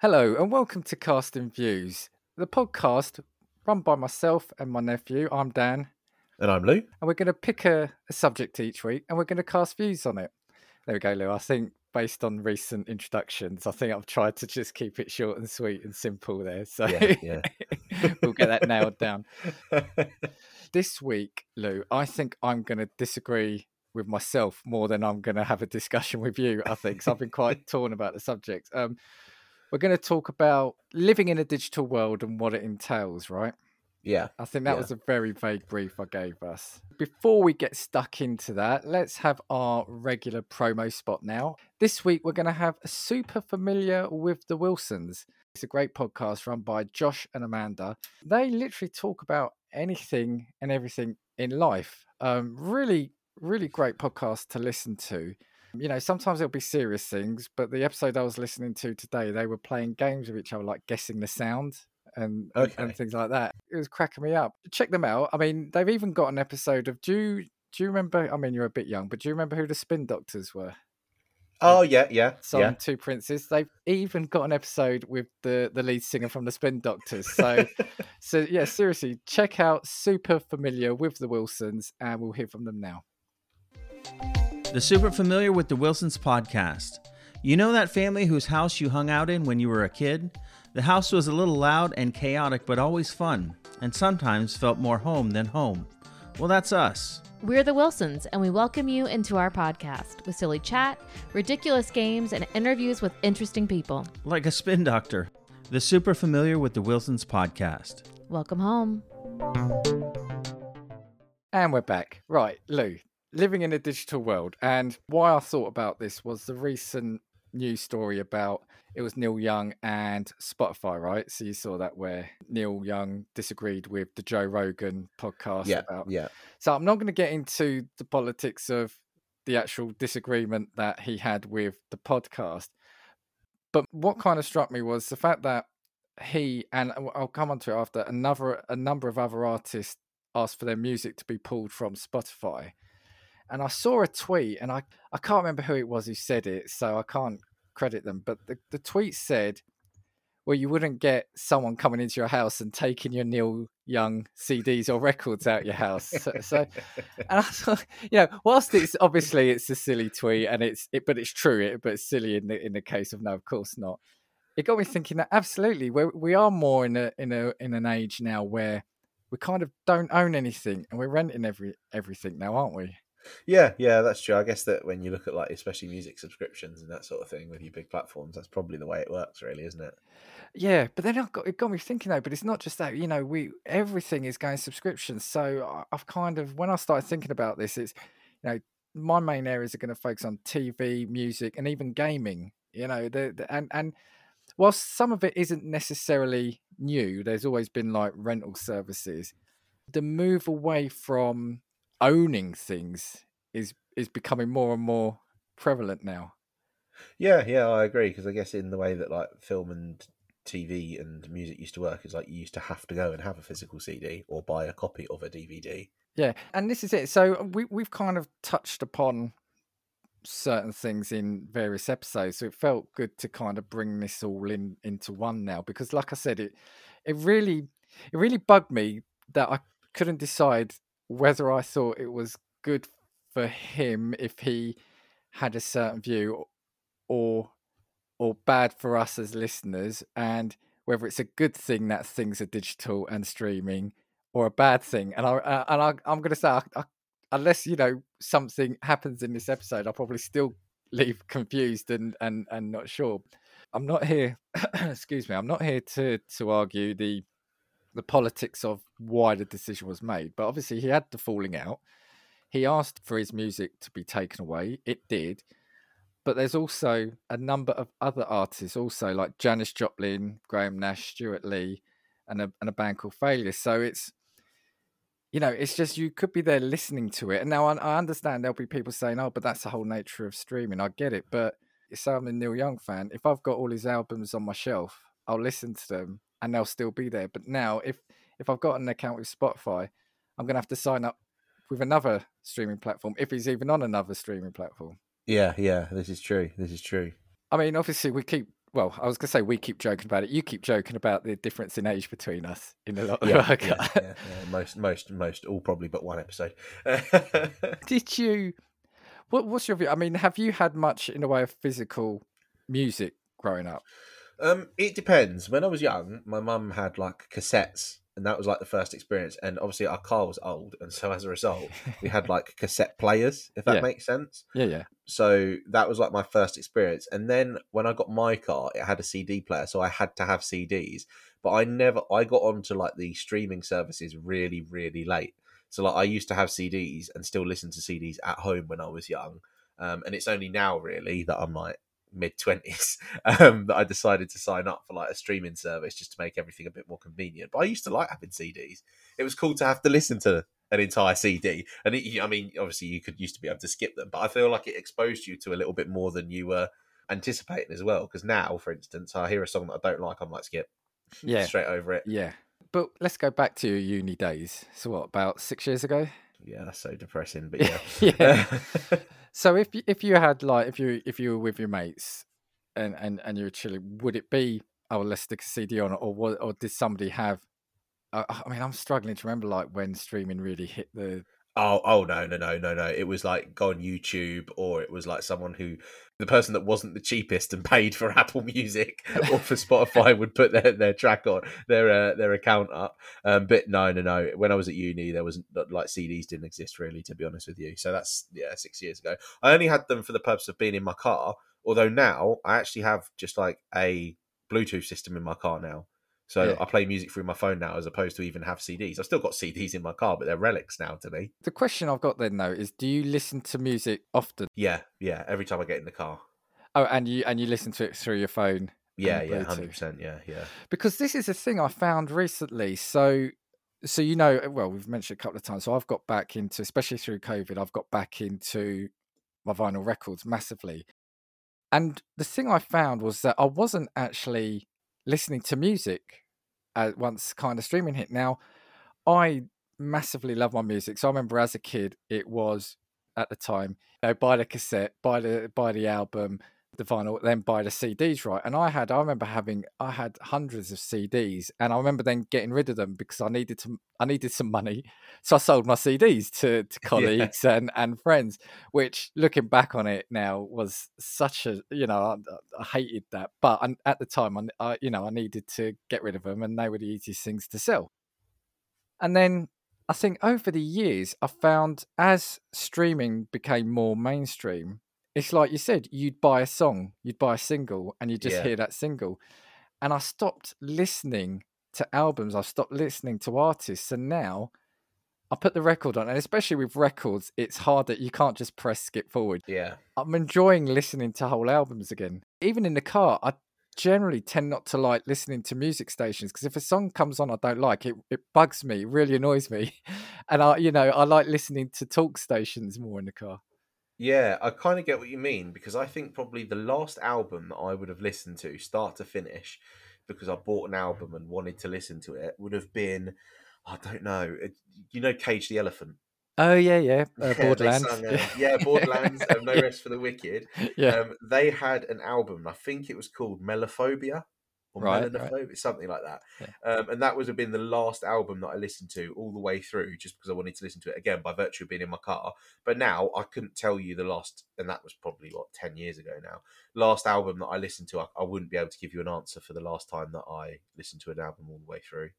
Hello, and welcome to Casting Views, the podcast run by myself and my nephew. I'm Dan, And I'm Lou. and we're going to pick a, a subject each week and we're going to cast views on it. There we go, Lou. I think based on recent introductions, I think I've tried to just keep it short and sweet and simple there. So Yeah, yeah. we'll get that nailed down. This week, Lou, I think I'm going to disagree with myself more than I'm going to have a discussion with you. I think 'cause I've been quite torn about the subject. Um, we're going to talk about living in a digital world and what it entails, right? Yeah. I think that Yeah. was a very vague brief I gave us. Before we get stuck into that, let's have our regular promo spot now. This week, we're going to have a super familiar with the Wilsons. It's a great podcast run by Josh and Amanda. They literally talk about anything and everything in life. Um, really, really great podcast to listen to. You know, sometimes it'll be serious things, but the episode I was listening to today, they were playing games with each other, like guessing the sound and and- Okay. and things like that. It was cracking me up. Check them out. I mean, they've even got an episode of. Do you, do you remember? I mean, you're a bit young, but do you remember who the Spin Doctors were? Oh, yeah, yeah. Song yeah. Two Princes. They've even got an episode with the the lead singer from the Spin Doctors. So, so yeah, seriously, check out Super Familiar with the Wilsons, and we'll hear from them now. The Super Familiar with the Wilsons podcast. You know that family whose house you hung out in when you were a kid? The house was a little loud and chaotic, but always fun, and sometimes felt more home than home. Well, that's us. We're the Wilsons, and we welcome you into our podcast with silly chat, ridiculous games, and interviews with interesting people. Like a spin doctor. The Super Familiar with the Wilsons podcast. Welcome home. And we're back. Right, Lou, living in a digital world. And why I thought about this was the recent news story about it was Neil Young and Spotify, right? So you saw that where Neil Young disagreed with the Joe Rogan podcast Yeah, about. yeah. So I'm not going to get into the politics of the actual disagreement that he had with the podcast. But what kind of struck me was the fact that he and oh, I'll come on to it after another a number of other artists asked for their music to be pulled from Spotify. And I saw a tweet and I, I can't remember who it was who said it, so I can't credit them. But the, the tweet said, well, you wouldn't get someone coming into your house and taking your Neil Young CDs or records out your house. So, so and I thought, you know, whilst it's obviously it's a silly tweet and it's it, but it's true, it, but it's silly in the in the case of no, of course not. It got me thinking that absolutely, we we are more in a in a in an age now where we kind of don't own anything and we're renting every everything now, aren't we? Yeah, yeah, that's true. I guess that when you look at like especially music subscriptions and that sort of thing with your big platforms, that's probably the way it works, really, isn't it? Yeah, but then I got it got me thinking though. But it's not just that. You know, we everything is going subscription. So I've kind of when I started thinking about this, it's you know my main areas are going to focus on TV, music, and even gaming. You know, the, the and and whilst some of it isn't necessarily new, there's always been like rental services. The move away from owning things is is becoming more and more prevalent now. Yeah, yeah, I agree because I guess in the way that like film and TV and music used to work is like you used to have to go and have a physical CD or buy a copy of a DVD. Yeah, and this is it. So uh, we we've kind of touched upon certain things in various episodes, so it felt good to kind of bring this all in into one now because, like I said, it it really it really bugged me that I couldn't decide whether I thought it was good for him if he had a certain view or or bad for us as listeners and whether it's a good thing that things are digital and streaming or a bad thing. And I uh, and I, I'm to say, I, I, unless you know something happens in this episode, I'll probably still leave confused and and and not sure. I'm not here. excuse me. I'm not here to to argue the the politics of why the decision was made, but obviously he had the falling out. He asked for his music to be taken away. It did. But there's also a number of other artists, also like Janis Joplin, Graham Nash, Stuart Lee, and a and a band called Failure. So it's you know, it's just you could be there listening to it. And now I, I understand there'll be people saying, "Oh, but that's the whole nature of streaming." I get it, but say I'm a Neil Young fan. If I've got all his albums on my shelf, I'll listen to them, and they'll still be there. But now, if if I've got an account with Spotify, I'm going to have to sign up with another streaming platform if he's even on another streaming platform. Yeah, yeah, this is true. This is true. I mean, obviously, we keep. Well, I was going to say we keep joking about it. You keep joking about the difference in age between us in a lot of Yeah, yeah, yeah, yeah, most, most, most, all probably but one episode. Did you? What, what's your view? I mean, have you had much in the way of physical music growing up? Um, it depends. When I was young, my mum had like cassettes, and that was like the first experience. And obviously, our car was old, and so as a result, we had like cassette players, if that Yeah. makes sense. Yeah, yeah, So that was like my first experience. And then when I got my car, it had a CD player, so I had to have CDs. But I never, I got onto like the streaming services really, really late. So like I used to have CDs and still listen to CDs at home when I was young. Um, and it's only now really that I'm like mid twenties um, that I decided to sign up for like a streaming service just to make everything a bit more convenient. But I used to like having CDs. It was cool to have to listen to an entire CD. And it, I mean, obviously you could used to be able to skip them, but I feel like it exposed you to a little bit more than you were anticipating as well. Because now, for instance, I hear a song that I don't like, I'm like skip yeah, straight over it. yeah. But let's go back to your uni days. So what? About six years ago? Yeah, that's so depressing. But yeah, yeah. So if you, if you had like if you if you were with your mates and and and you were chilling, would it be oh let's stick a CD on or what, or did somebody have? Uh, I mean, I'm struggling to remember like when streaming really hit the. Oh, oh no, no, no, no, no! It was like go on YouTube, or it was like someone who, the person that wasn't the cheapest and paid for Apple Music or for Spotify would put their, their track on their uh, their account up. Um, but no, no, no. When I was at uni, there was like CDs didn't exist really, to be honest with you. So that's yeah, six years ago. I only had them for the purpose of being in my car. Although now I actually have just like a Bluetooth system in my car now. So Yeah. I play music through my phone now, as opposed to even have CDs. I've still got CDs in my car, but they're relics now to me. The question I've got then though is, do you listen to music often? Yeah, yeah. Every time I get in the car. Oh, and you and you listen to it through your phone Yeah, yeah, hundred percent. Yeah, yeah. because this is a thing I found recently. So, so you know, well, we've mentioned a couple of times. So I've got back into, especially through COVID, I've got back into my vinyl records massively. And the thing I found was that I wasn't actually listening to music uh, once kind of streaming hit. Now, I massively love my music. So I remember as a kid, it was at the time, you know, buy the cassette, buy the buy the album, the vinyl, then buy the CDs, right? And I had, I remember having, I had hundreds of CDs, and I remember then getting rid of them because I needed to, I needed some money, so I sold my CDs to to colleagues and and friends. Which, looking back on it now, was such a, you know, I, I hated that, but I, at the time, I, I, you know, I needed to get rid of them, and they were the easiest things to sell. And then I think over the years, I found as streaming became more mainstream, it's like you said, you'd buy a song, you'd buy a single, and you just Yeah. hear that single. And I stopped listening to albums, I stopped listening to artists. And now I put the record on, and especially with records, it's hard that you can't just press skip forward. Yeah, I'm enjoying listening to whole albums again. Even in the car, I generally tend not to like listening to music stations because if a song comes on I don't like it, it bugs me, it really annoys me. And I, you know, I like listening to talk stations more in the car. Yeah. I kind of get what you mean because I think probably the last album that I would have listened to, start to finish, because I bought an album and wanted to listen to it, would have been, I don't know, you know, Cage the Elephant. Oh yeah, yeah, uh, Yeah, Borderlands. uh, yeah, Borderlands. Um, no rest for the wicked. yeah. Um, they had an album. I think it was called Melophobia or Right, right. Something like that. Yeah. Um, and that would have been the last album that I listened to all the way through, just because I wanted to listen to it again by virtue of being in my car. But now I couldn't tell you the last, and that was probably what ten years ago now. Last album that I listened to, I, I wouldn't be able to give you an answer for the last time that I listened to an album all the way through.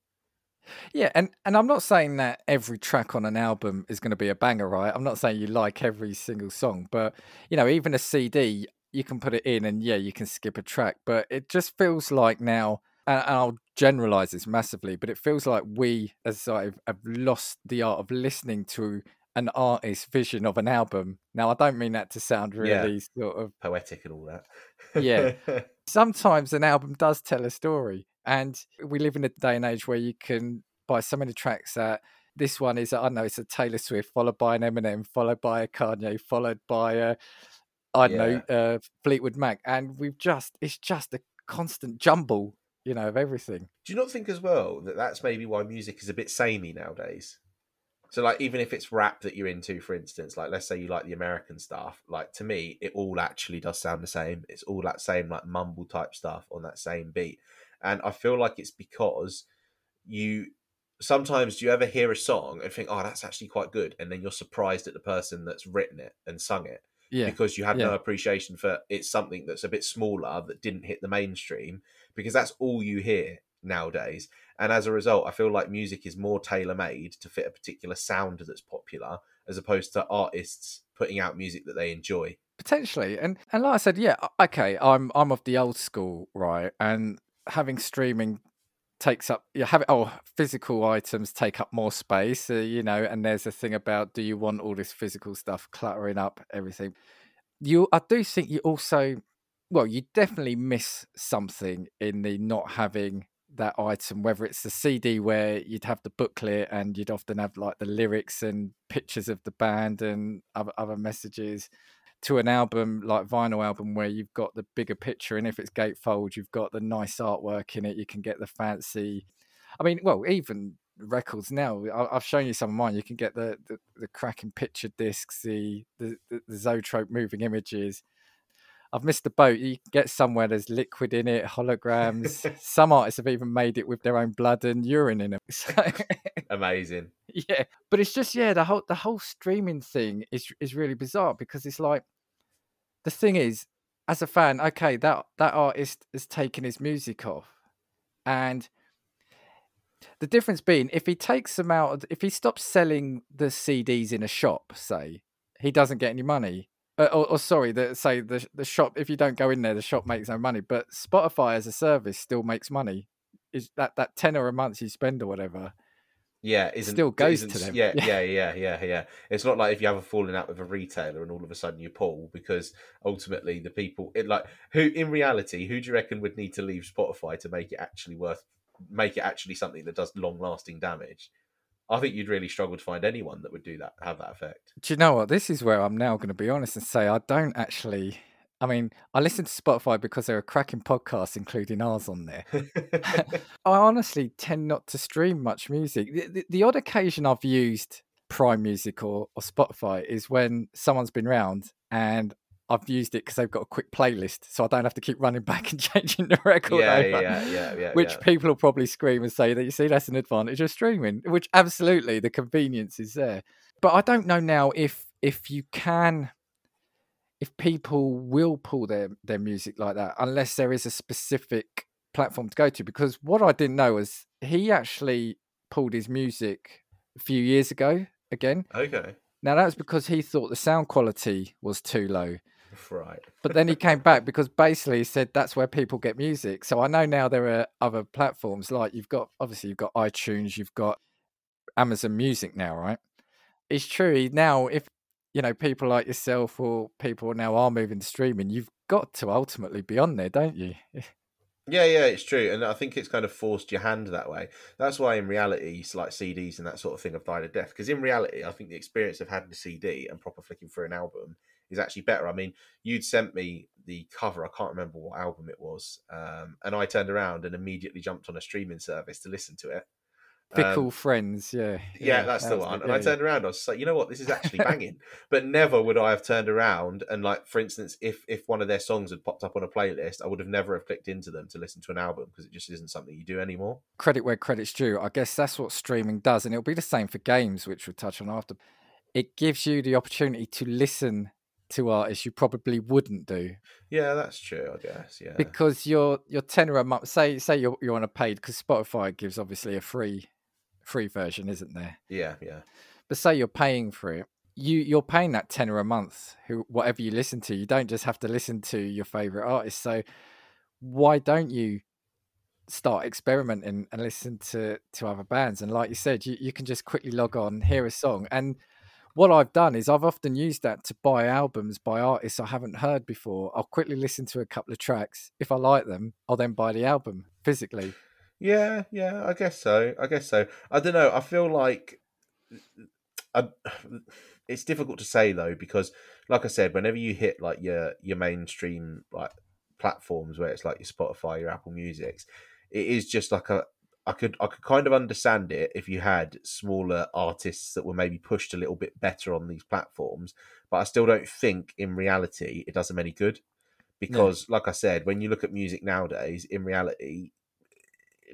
Yeah, and and I'm not saying that every track on an album is going to be a banger, right? I'm not saying you like every single song, but you know, even a CD, you can put it in, and yeah, you can skip a track. But it just feels like now, and I'll generalize this massively, but it feels like we, as society, have lost the art of listening to an artist's vision of an album. Now, I don't mean that to sound Yeah. really sort of Poetic and all that. Yeah. sometimes an album does tell a story and we live in a day and age where you can buy so many tracks that this one is i don't know it's a taylor swift followed by an eminem followed by a kanye followed by a i don't know uh, fleetwood mac and we've just it's just a constant jumble you know, of everything. Do you not think as well that that's maybe why music is a bit samey nowadays? So, like, even if it's rap that you're into, for instance, like, let's say you like the American stuff, like, to me, it all actually does sound the same. It's all that same, like, mumble type stuff on that same beat. And I feel like it's because you sometimes do you ever hear a song and think, oh, that's actually quite good. And then you're surprised at the person that's written it and sung it Yeah. because you had yeah. no appreciation for it's something that's a bit smaller that didn't hit the mainstream because that's all you hear nowadays. And as a result, I feel like music is more tailor made to fit a particular sound that's popular as opposed to artists putting out music that they enjoy. potentially and and like i said yeah okay i'm i'm of the old school right and having streaming takes up you have oh physical items take up more space uh, you know and there's a thing about do you want all this physical stuff cluttering up everything? You i do think you also well you definitely miss something in the not having that item whether it's the cd where you'd have the booklet and you'd often have like the lyrics and pictures of the band and other, other messages to an album like vinyl album where you've got the bigger picture and if it's gatefold you've got the nice artwork in it you can get the fancy i mean well even records now I, i've shown you some of mine you can get the the, the cracking picture discs the, the the zoetrope moving images i've missed the boat you can get somewhere there's liquid in it holograms some artists have even made it with their own blood and urine in them so, Amazing. yeah but it's just yeah the whole the whole streaming thing is is really bizarre because it's like the thing is as a fan okay that that artist has taken his music off. And the difference being if he takes them out if he stops selling the cds in a shop say he doesn't get any money. Uh, or, or sorry the say the the shop if you don't go in there the shop makes no money but spotify as a service still makes money. Is that that tenner a month you spend or whatever Yeah, isn't Still goes isn't- to them. Yeah, Yeah. yeah, yeah, yeah. It's not like if you have a falling out with a retailer and all of a sudden you pull because ultimately the people it like who in reality who do you reckon would need to leave Spotify to make it actually worth make it actually something that does long lasting damage? I think you'd really struggle to find anyone that would do that have that effect. Do you know what? This is where I'm now going to be honest and say I don't actually. I mean, I listen to Spotify because there are cracking podcasts, including ours, on there. I honestly tend not to stream much music. The, the, the odd occasion I've used Prime Music or, or Spotify is when someone's been round and I've used it because they've got a quick playlist, so I don't have to keep running back and changing the record yeah, over. yeah, yeah, yeah. which yeah. people will probably scream and say that you see that's an advantage of streaming which absolutely the convenience is there but i don't know now if if you can if people will pull their their music like that unless there is a specific platform to go to because what i didn't know was he actually pulled his music a few years ago again Okay. now that was because he thought the sound quality was too low Right. but then he came back because basically he said that's where people get music. So I know now there are other platforms like you've got obviously you've got iTunes, you've got Amazon Music now, right? It's true. Now if you know people like yourself or people now are moving to streaming, you've got to ultimately be on there, don't you? Yeah, yeah, it's true, and I think it's kind of forced your hand that way. That's why, in reality, like CDs and that sort of thing have died a death. Because in reality, I think the experience of having a CD and proper flicking through an album is actually better. I mean, you'd sent me the cover. I can't remember what album it was, um, and I turned around and immediately jumped on a streaming service to listen to it. Um, Fickle friends, yeah. yeah, that's that the one. And yeah, I yeah. turned around. I was just like, you know what, this is actually banging. but never would I have turned around and like, for instance, if if one of their songs had popped up on a playlist, I would have never have clicked into them to listen to an album because it just isn't something you do anymore. credit where credit's due. I guess that's what streaming does, and it'll be the same for games, which we'll touch on after. It gives you the opportunity to listen to artists you probably wouldn't do Yeah, that's true. I guess. Yeah. because you're you're tenner a month. Say say you're you're on a paid because Spotify gives obviously a free free version, isn't there? yeah, yeah, But say you're paying for it, you you're paying that tenner a month. Who whatever you listen to, you don't just have to listen to your favorite artist. So why don't you start experimenting and listen to to other bands? And like you said, you, you can just quickly log on, hear a song, and what I've done is I've often used that to buy albums by artists I haven't heard before. I'll quickly listen to a couple of tracks. If I like them, I'll then buy the album physically. Yeah, yeah. I guess so. I guess so. I don't know. I feel like I, it's difficult to say though because, like I said, whenever you hit like your your mainstream like platforms where it's like your Spotify, your Apple Music's, it is just like a I could I could kind of understand it if you had smaller artists that were maybe pushed a little bit better on these platforms, but I still don't think in reality it does them any good because, like I said, when you look at music nowadays, in reality,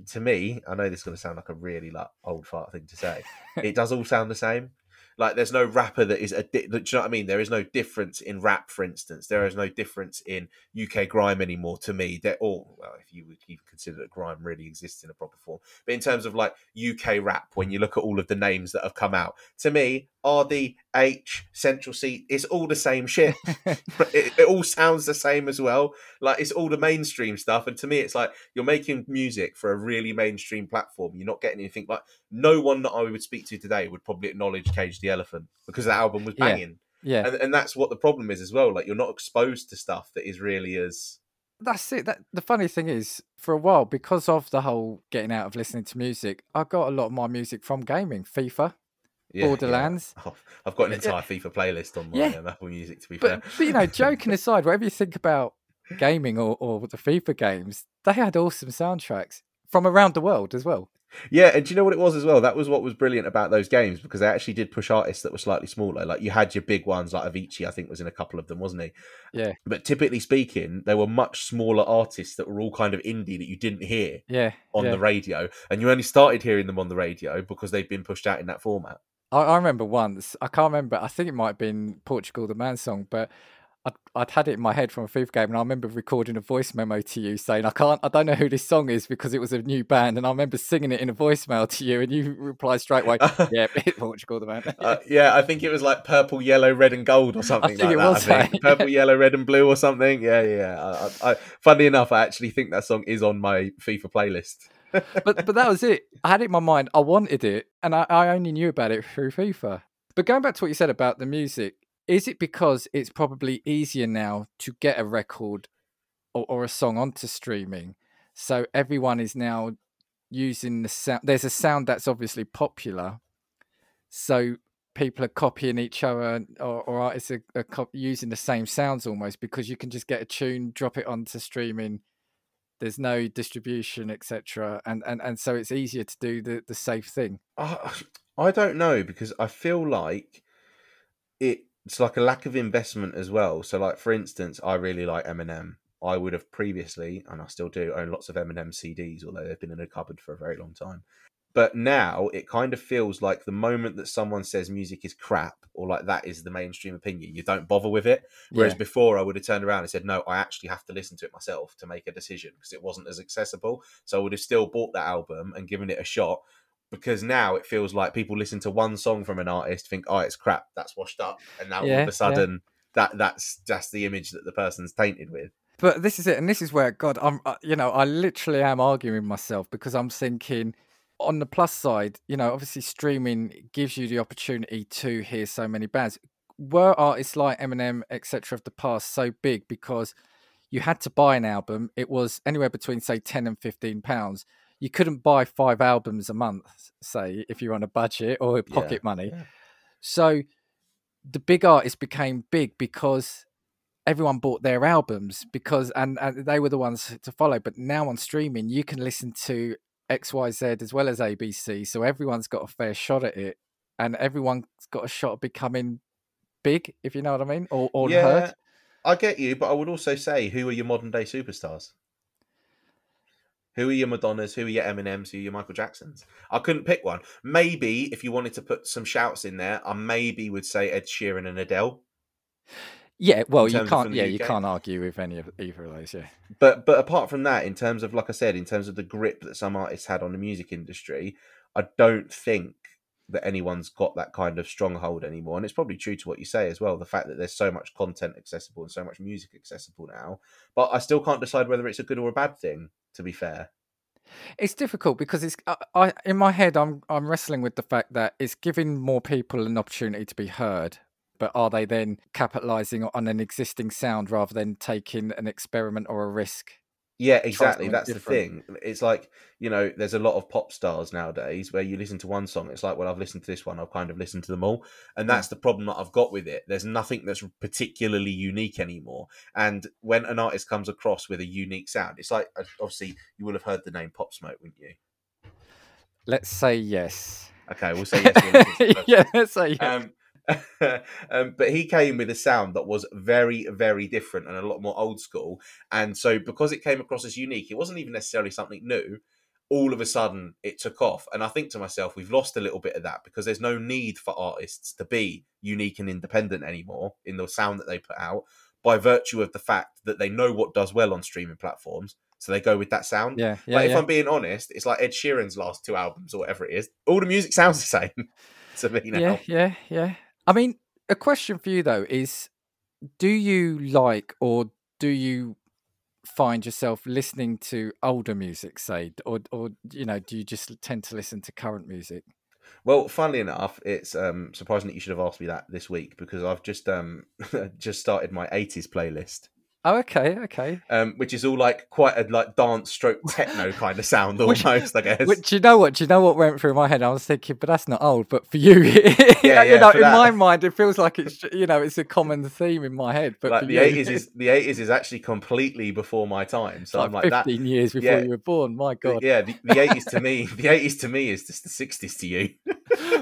to me, I know this is going to sound like a really like old fart thing to say. it does all sound the same. Like there's no rapper that is a. Di- do you know what I mean? There is no difference in rap, for instance. There is no difference in UK grime anymore. To me, they're all well. If you would even consider that grime really exists in a proper form, but in terms of like UK rap, when you look at all of the names that have come out, to me, RD, Aitch, Central Cee, it's all the same shit. it, it all sounds the same as well. Like it's all the mainstream stuff. And to me, it's like you're making music for a really mainstream platform. You're not getting anything like no one that I would speak to today would probably acknowledge Cage the Elephant because that album was Yeah. banging. Yeah, And, and that's what the problem is as well. Like you're not exposed to stuff that is really as that's it. That the funny thing is, for a while, because of the whole getting out of listening to music, I got a lot of my music from gaming, FIFA, yeah, Borderlands. Yeah. Oh, I've got an entire FIFA playlist on my um, Apple Music. To be But, fair, but you know, joking aside, whatever you think about gaming or, or the FIFA games, they had awesome soundtracks from around the world as well. Yeah, and do you know what it was as well? That was what was brilliant about those games because they actually did push artists that were slightly smaller. Like you had your big ones, like Avicii, I think was in a couple of them, wasn't he? Yeah. But typically speaking, they were much smaller artists that were all kind of indie that you didn't hear Yeah, on yeah. the radio, and you only started hearing them on the radio because they'd been pushed out in that format. I, I remember once. I can't remember. I think it might have been Portugal the Man song, but I'd, I'd had it in my head from a FIFA game, and I remember recording a voice memo to you saying, "I can't, I don't know who this song is because it was a new band," and I remember singing it in a voicemail to you, and you replied straight away, "Yeah, Portugal the Man." Uh, yeah, I think it was like purple, yellow, red, and gold, or something think like it that. was, I think. purple, yellow, red, and blue, or something. Yeah, yeah. yeah. I, I, I, funnily enough, I actually think that song is on my FIFA playlist. But but that was it. I had it in my mind. I wanted it, and I, I only knew about it through FIFA. But going back to what you said about the music, is it because it's probably easier now to get a record or, or a song onto streaming? So everyone is now using the sound. There's a sound that's obviously popular, so people are copying each other, or, or artists are, are cop- using the same sounds almost because you can just get a tune, drop it onto streaming there's no distribution etc and, and and so it's easier to do the the safe thing Uh, I don't know because I feel like it's like a lack of investment as well. So, like for instance, I really like Eminem. I would have previously, and I still do, own lots of Eminem CDs, although they've been in a cupboard for a very long time. But now it kind of feels like the moment that someone says music is crap, or like that is the mainstream opinion, you don't bother with it. Whereas Yeah. before, I would have turned around and said, "No, I actually have to listen to it myself to make a decision because it wasn't as accessible." So I would have still bought that album and given it a shot. Because now it feels like people listen to one song from an artist, think, "Oh, it's crap, that's washed up," and now all of a sudden that that's just the image that the person's tainted with. but this is it and this is where god i'm uh, you know i literally am arguing myself because i'm thinking on the plus side you know obviously streaming gives you the opportunity to hear so many bands were artists like eminem etc of the past so big because you had to buy an album it was anywhere between say 10 and 15 pounds you couldn't buy five albums a month say if you're on a budget or pocket money yeah. So the big artists became big because everyone bought their albums because and, and they were the ones to follow. But now on streaming, you can listen to XYZ as well as ABC. So everyone's got a fair shot at it. And everyone's got a shot of becoming big, if you know what I mean, or, or yeah, heard. I get you, but I would also say, who are your modern day superstars? Who are your Madonnas? Who are your Eminems? Who are your Michael Jacksons? I couldn't pick one. Maybe if you wanted to put some shouts in there, I maybe would say Ed Sheeran and Adele. Yeah, well, you can't. Yeah, you can't argue with any of either of those. Yeah, But but apart from that, in terms of like I said, in terms of the grip that some artists had on the music industry, I don't think that anyone's got that kind of stronghold anymore. And it's probably true to what you say as well. The fact that there's so much content accessible and so much music accessible now. But I still can't decide whether it's a good or a bad thing. To be fair, it's difficult because it's I, I in my head I'm I'm wrestling with the fact that it's giving more people an opportunity to be heard, but are they then capitalizing on an existing sound rather than taking an experiment or a risk? Yeah, exactly. That's the thing. It's like, you know, there's a lot of pop stars nowadays where you listen to one song, it's like, well, I've listened to this one, I've kind of listened to them all. And that's the problem that I've got with it. There's nothing that's particularly unique anymore. And when an artist comes across with a unique sound, it's like, obviously, you will have heard the name Pop Smoke, wouldn't you? Let's say yes. Okay, we'll say yes. we'll listen to the yeah, let's say yes. um, um, but he came with a sound that was very, very different and a lot more old school. And so, because it came across as unique, it wasn't even necessarily something new. All of a sudden, it took off. And I think to myself, we've lost a little bit of that because there's no need for artists to be unique and independent anymore in the sound that they put out by virtue of the fact that they know what does well on streaming platforms. So they go with that sound. yeah, yeah, Like, if yeah. I'm being honest, it's like Ed Sheeran's last two albums or whatever it is. All the music sounds the same to me now. Yeah, yeah, yeah. I mean, a question for you though is do you like or do you find yourself listening to older music, say, or or you know, do you just tend to listen to current music? Well, funnily enough, it's um, surprising that you should have asked me that this week because I've just um, just started my '80s playlist, Oh, okay, okay. um, which is all like quite a like dance stroke techno kind of sound Which- almost. I guess. Which, you know what? Do you know what went through my head? I was thinking, but that's not old. But for you, Yeah, you yeah, know, in that. my mind, it feels like it's you know, it's a common theme in my head. But like the '80s is the '80s is actually completely before my time. So like I'm like that. fifteen years before yeah. you were born. My God. Yeah, the, '80s to me, the '80s to me is just the '60s to you.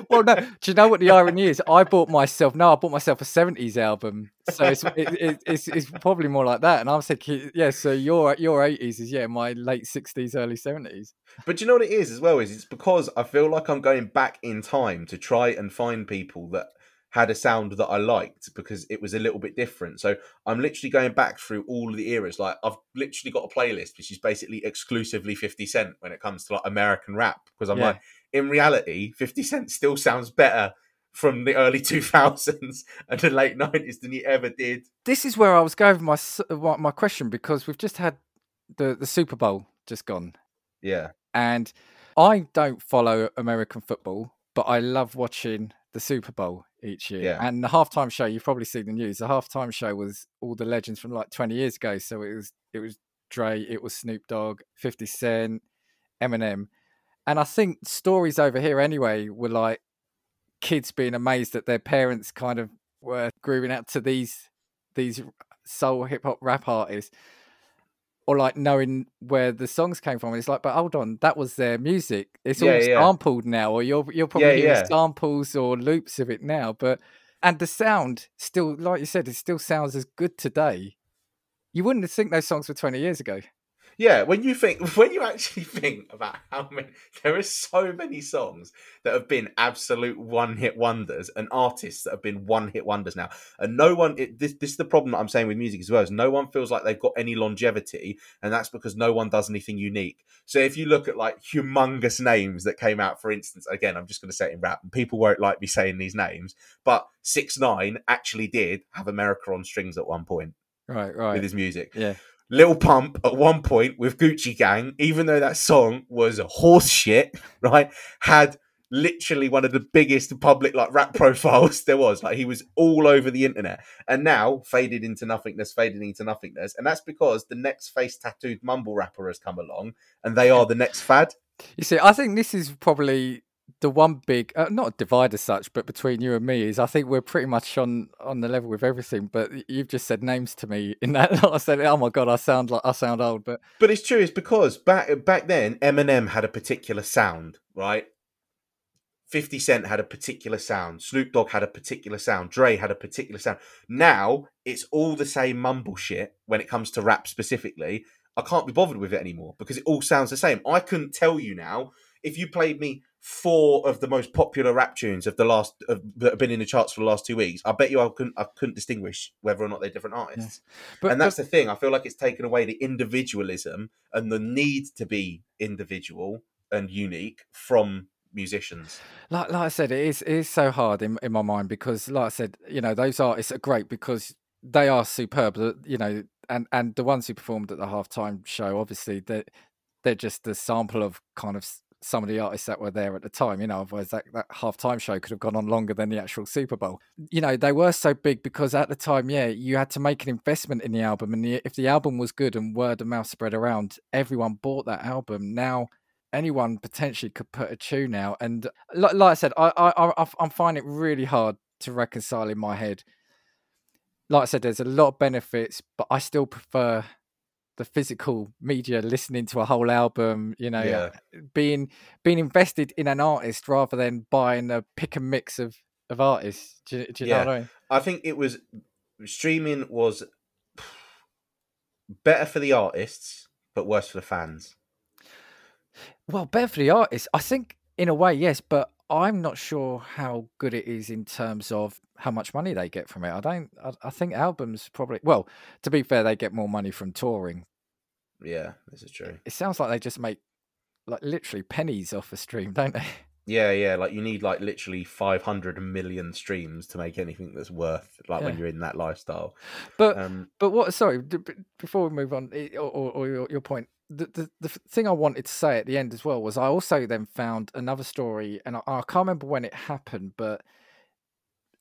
well, no. Do you know what the irony is? I bought myself. No, I bought myself a '70s album, so it's it, it, it's, it's probably more like that. And I was thinking, yeah. So your your '80s is yeah, my late '60s, early '70s. But you know what it is as well? Is it's because I feel like I'm going back in time to try and find people that had a sound that I liked because it was a little bit different. So I'm literally going back through all of the eras. Like I've literally got a playlist which is basically exclusively 50 Cent when it comes to like American rap. Because I'm Yeah. like, in reality, 50 Cent still sounds better from the early 2000s and the late 90s than he ever did. This is where I was going with my my my question because we've just had the the Super Bowl just gone, Yeah. and I don't follow American football, but I love watching the Super Bowl each year. Yeah. And the halftime show, you've probably seen the news. The halftime show was all the legends from like 20 years ago. So it was it was Dre, it was Snoop Dogg, 50 Cent, Eminem. And I think stories over here anyway were like kids being amazed that their parents kind of were grooving out to these these soul hip hop rap artists or like knowing where the songs came from. It's like, but hold on, that was their music. It's Yeah, all yeah. sampled now, or you're you're probably Yeah, hearing yeah. samples or loops of it now. But and the sound still, like you said, it still sounds as good today. You wouldn't have think those songs were twenty years ago. Yeah, when you think, when you actually think about how many, there are so many songs that have been absolute one-hit wonders, and artists that have been one-hit wonders now, and no one. It, this, this is the problem that I'm saying with music as well. Is no one feels like they've got any longevity, and that's because no one does anything unique. So if you look at like humongous names that came out, for instance, again, I'm just going to say it in rap, and people won't like me saying these names, but Six Nine actually did have America on strings at one point Right, right with his music. Yeah. Lil Pump at one point with Gucci Gang, even though that song was horse shit, right? Had literally one of the biggest public like rap profiles there was. Like he was all over the internet. And now faded into nothingness, faded into nothingness. And that's because the next face tattooed mumble rapper has come along and they are the next fad. You see, I think this is probably the one big, uh, not divide as such, but between you and me is I think we're pretty much on on the level with everything. But you've just said names to me in that. I said, "Oh my god, I sound like I sound old." But But it's true, it's because back back then Eminem had a particular sound, right? 50 Cent had a particular sound, Snoop Dogg had a particular sound, Dre had a particular sound. Now it's all the same mumble shit when it comes to rap specifically. I can't be bothered with it anymore because it all sounds the same. I couldn't tell you now if you played me four of the most popular rap tunes of the last of, that have been in the charts for the last two weeks. I bet you I couldn't I couldn't distinguish whether or not they're different artists but, and that's but the thing. I feel like it's taken away the individualism and the need to be individual and unique from musicians. like like I said, it is it is so hard in in my mind because, like I said, you know, those artists are great because they are superb. You know, and and the ones who performed at the halftime show, obviously, they they're just the sample of kind of some of the artists that were there at the time. You know, otherwise that, that halftime show could have gone on longer than the actual Super Bowl. You know, they were so big because at the time, yeah, you had to make an investment in the album, and the, if the album was good and word of mouth spread around, everyone bought that album. Now anyone potentially could put a tune out. And like, like I said, I, I, I, I'm finding it really hard to reconcile in my head. Like I said, there's a lot of benefits, but I still prefer the physical media, listening to a whole album, you know, Yeah. being being invested in an artist rather than buying a pick and mix of of artists. Do, you- do you Yeah. know what I mean? I think it was streaming was better for the artists, but worse for the fans. Well, better for the artist, I think in a way, yes, but I'm not sure how good it is in terms of how much money they get from it. I don't. I, I think albums probably. Well, to be fair, they get more money from touring. Yeah, this is true. It sounds like they just make like literally pennies off a stream, don't they? Yeah, yeah. Like you need like literally five hundred million streams to make anything that's worth like when you're in that lifestyle. But Um, But what? Sorry, d- b- before we move on, or, or, or your, your point, the, the the thing I wanted to say at the end as well was I also then found another story, and I, I can't remember when it happened, but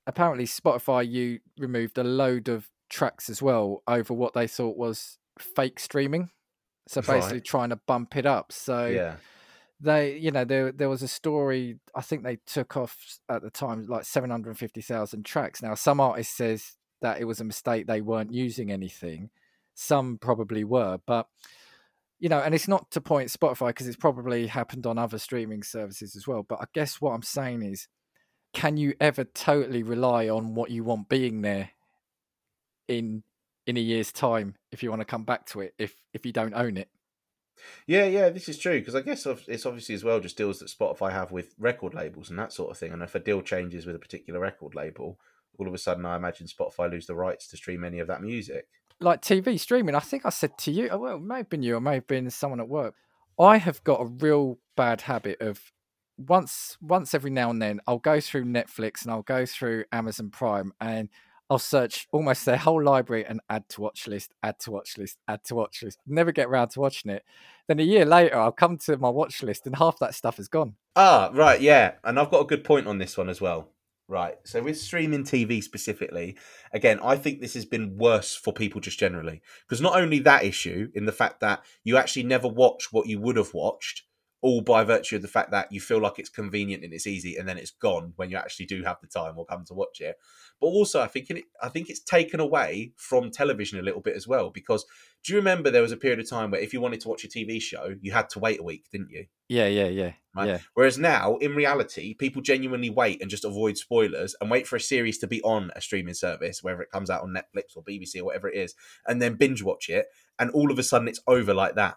apparently Spotify you removed a load of tracks as well over what they thought was fake streaming. So Right. basically trying to bump it up. So yeah, they you know there there was a story i think they took off at the time like 750,000 tracks now some artists says that it was a mistake they weren't using anything some probably were but you know and it's not to point spotify because it's probably happened on other streaming services as well but i guess what i'm saying is can you ever totally rely on what you want being there in in a year's time if you want to come back to it if if you don't own it yeah, yeah. This is true because I guess it's obviously as well just deals that Spotify have with record labels and that sort of thing. And if a deal changes with a particular record label, all of a sudden, I imagine Spotify lose the rights to stream any of that music. Like TV streaming, I think I said to you, oh, well, it may have been you, it may have been someone at work. I have got a real bad habit of once once every now and then I'll go through Netflix and I'll go through Amazon Prime and I'll search almost their whole library and add to watch list, add to watch list, add to watch list. Never get around to watching it. Then a year later, I'll come to my watch list and half that stuff is gone. Ah, right, yeah. And I've got a good point on this one as well. Right. So with streaming TV specifically, again, I think this has been worse for people just generally. Because not only that issue in the fact that you actually never watch what you would have watched, all by virtue of the fact that you feel like it's convenient and it's easy, and then it's gone when you actually do have the time or come to watch it. But also, I think it, I think it's taken away from television a little bit as well. Because do you remember there was a period of time where if you wanted to watch a TV show, you had to wait a week, didn't you? Yeah, yeah, yeah, Right. yeah. Whereas now, in reality, people genuinely wait and just avoid spoilers and wait for a series to be on a streaming service, whether it comes out on Netflix or BBC or whatever it is, and then binge watch it. And all of a sudden, it's over like that.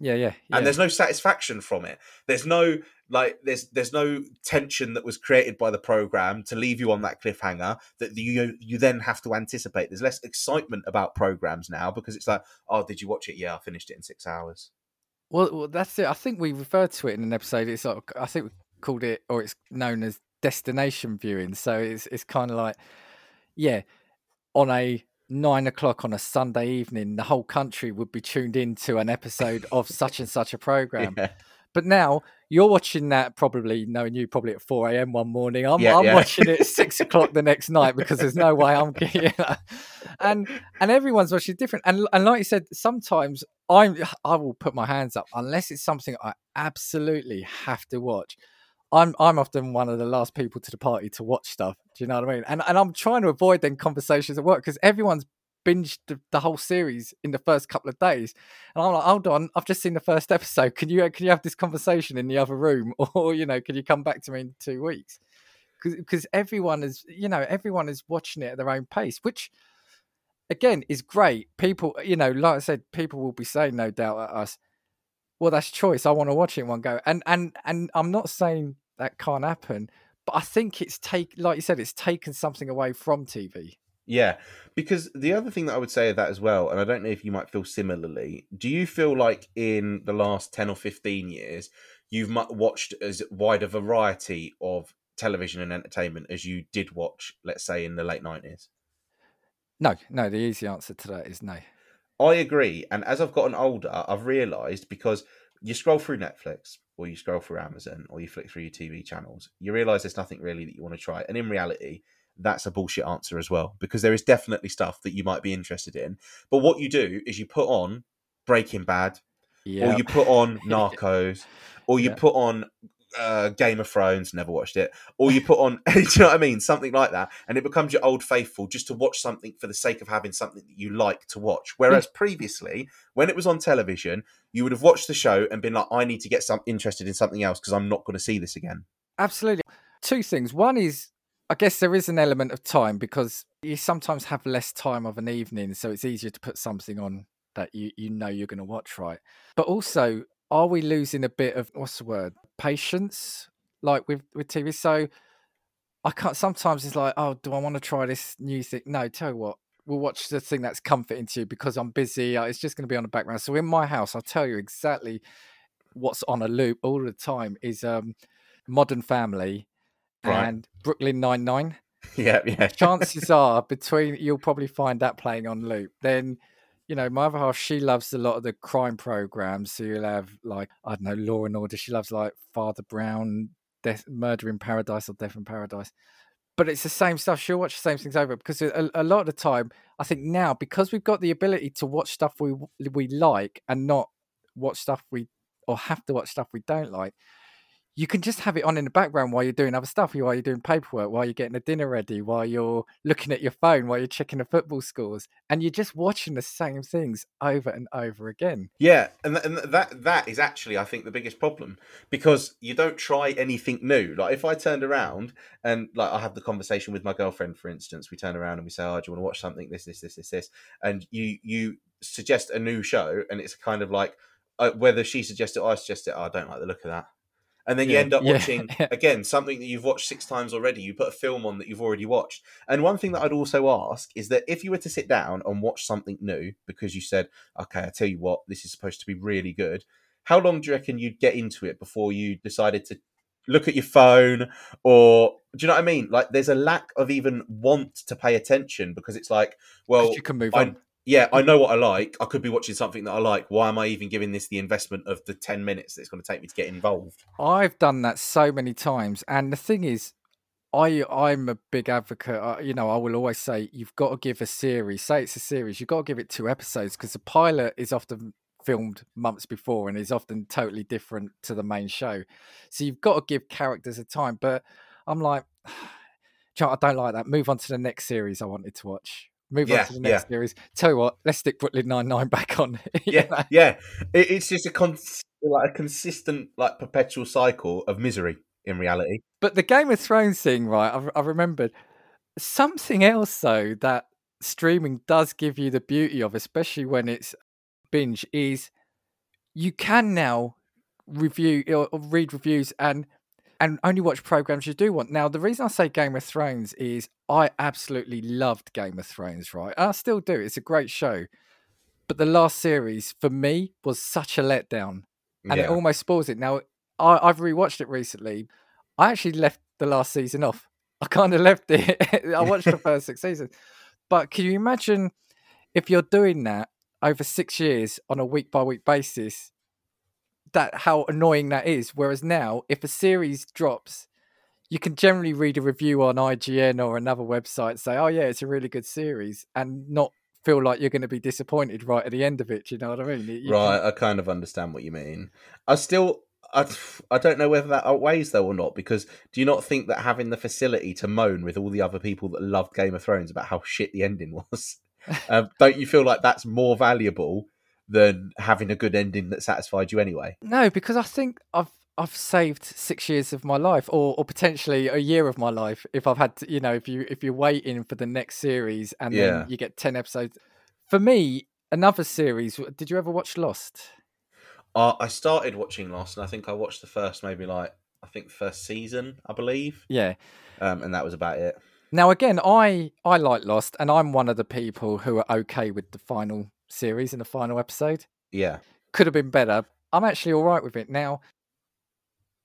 Yeah, yeah, yeah. And there's no satisfaction from it. There's no like there's there's no tension that was created by the program to leave you on that cliffhanger that you you then have to anticipate. There's less excitement about programs now because it's like, oh, did you watch it? Yeah, I finished it in six hours. Well, well, that's it. I think we referred to it in an episode. It's like I think we called it, or it's known as destination viewing. So it's it's kind of like, yeah, on a nine o'clock on a Sunday evening, the whole country would be tuned into an episode of such and such a program. Yeah. But now you're watching that probably knowing you probably at four a.m. one morning. I'm Yeah, I'm yeah. watching it at six o'clock the next night because there's no way I'm getting. and and everyone's watching different. And and like you said, sometimes I'm I will put my hands up unless it's something I absolutely have to watch. I'm I'm often one of the last people to the party to watch stuff. Do you know what I mean? And and I'm trying to avoid then conversations at work because everyone's binged the, the whole series in the first couple of days, and I'm like, hold on, I've just seen the first episode. Can you can you have this conversation in the other room, or you know, can you come back to me in two weeks? Because everyone is you know everyone is watching it at their own pace, which again is great. People, you know, like I said, people will be saying no doubt at us. Well, that's choice. I want to watch it in one go, and and and I'm not saying that can't happen, but I think it's take like you said, it's taken something away from TV. Yeah, because the other thing that I would say of that as well, and I don't know if you might feel similarly, do you feel like in the last 10 or 15 years, you've watched as wide a variety of television and entertainment as you did watch, let's say, in the late 90s? No, no. The easy answer to that is no. I agree. And as I've gotten older, I've realised because you scroll through Netflix or you scroll through Amazon, or you flick through your TV channels, you realize there's nothing really that you want to try. And in reality, that's a bullshit answer as well, because there is definitely stuff that you might be interested in. But what you do is you put on Breaking Bad, Yeah. or you put on Narcos, or you Yeah. put on uh, Game of Thrones, never watched it, or you put on, do you know what I mean? Something like that. And it becomes your old faithful just to watch something for the sake of having something that you like to watch. Whereas previously, when it was on television, you would have watched the show and been like, I need to get some interested in something else because I'm not going to see this again. Absolutely. Two things. One is, I guess there is an element of time because you sometimes have less time of an evening, so it's easier to put something on that you, you know you're going to watch, right? But also, are we losing a bit of what's the word? Patience, like with with TV. So I can't. Sometimes it's like, oh, do I want to try this new thing? No, tell you what. We'll watch the thing that's comforting to you because I'm busy. uh, It's just going to be on the background. So in my house, I'll tell you exactly what's on a loop all the time is um Modern Family Right. and Brooklyn Nine Nine. yeah, yeah. Chances are between you'll probably find that playing on loop. Then, you know, my other half she loves a lot of the crime programs. So you'll have like I don't know, Law and Order. She loves like Father Brown, Death, Murder in Paradise or Death in Paradise. But it's the same stuff. She'll watch the same things over because a, a lot of the time, I think now because we've got the ability to watch stuff we we like and not watch stuff we or have to watch stuff we don't like you can just have it on in the background while you're doing other stuff, while you're doing paperwork, while you're getting a dinner ready, while you're looking at your phone, while you're checking the football scores, and you're just watching the same things over and over again. Yeah, and, th- and that that is actually, I think, the biggest problem because you don't try anything new. Like if I turned around and like I have the conversation with my girlfriend, for instance, we turn around and we say, "Oh, do you want to watch something? This, this, this, this, this," and you you suggest a new show, and it's kind of like uh, whether she suggests it or I suggest it. Oh, I don't like the look of that. And then you end up watching yeah. again something that you've watched six times already. You put a film on that you've already watched. And one thing that I'd also ask is that if you were to sit down and watch something new because you said, okay, I tell you what, this is supposed to be really good. How long do you reckon you'd get into it before you decided to look at your phone or do you know what I mean? Like there's a lack of even want to pay attention because it's like, well, you can move I, on. Yeah, I know what I like. I could be watching something that I like. Why am I even giving this the investment of the 10 minutes that it's going to take me to get involved? I've done that so many times, and the thing is, I I'm a big advocate. Uh, you know, I will always say you've got to give a series. Say it's a series, you've got to give it two episodes because the pilot is often filmed months before and is often totally different to the main show. So you've got to give characters a time. But I'm like, "Do you know what? I don't like that. Move on to the next series I wanted to watch. Move Yeah, on to the next series. Tell you what, let's stick Brooklyn Nine Nine back on. Yeah, know? yeah. It, it's just a con- like a consistent, like perpetual cycle of misery in reality. But the Game of Thrones thing, right? I, I remembered something else though that streaming does give you the beauty of, especially when it's binge, is you can now review or read reviews and and only watch programs you do want. Now, the reason I say Game of Thrones is I absolutely loved Game of Thrones, right? I still do. It's a great show. But the last series for me was such a letdown and it almost spoils it. Now, I, I've rewatched it recently. I actually left the last season off. I kind of left it. I watched the first six seasons. But can you imagine if you're doing that over six years on a week by week basis? That how annoying that is. Whereas now, if a series drops, you can generally read a review on IGN or another website, say, "Oh yeah, it's a really good series," and not feel like you're going to be disappointed right at the end of it. You know what I mean? You- you can- right, I kind of understand what you mean. I still, I, I don't know whether that outweighs though or not. Because do you not think that having the facility to moan with all the other people that loved Game of Thrones about how shit the ending was, um, don't you feel like that's more valuable than having a good ending that satisfied you anyway? No, because I think I've I've saved six years of my life, or or potentially a year of my life if I've had to. You know, if you if you're waiting for the next series and Yeah. then you get ten episodes. For me, another series. Did you ever watch Lost? Uh, I started watching Lost, and I think I watched the first maybe like I think first season, I believe, Yeah. um, and that was about it. Now again, I I like Lost, and I'm one of the people who are okay with the final series in the final episode. Yeah, could have been better. I'm actually all right with it now.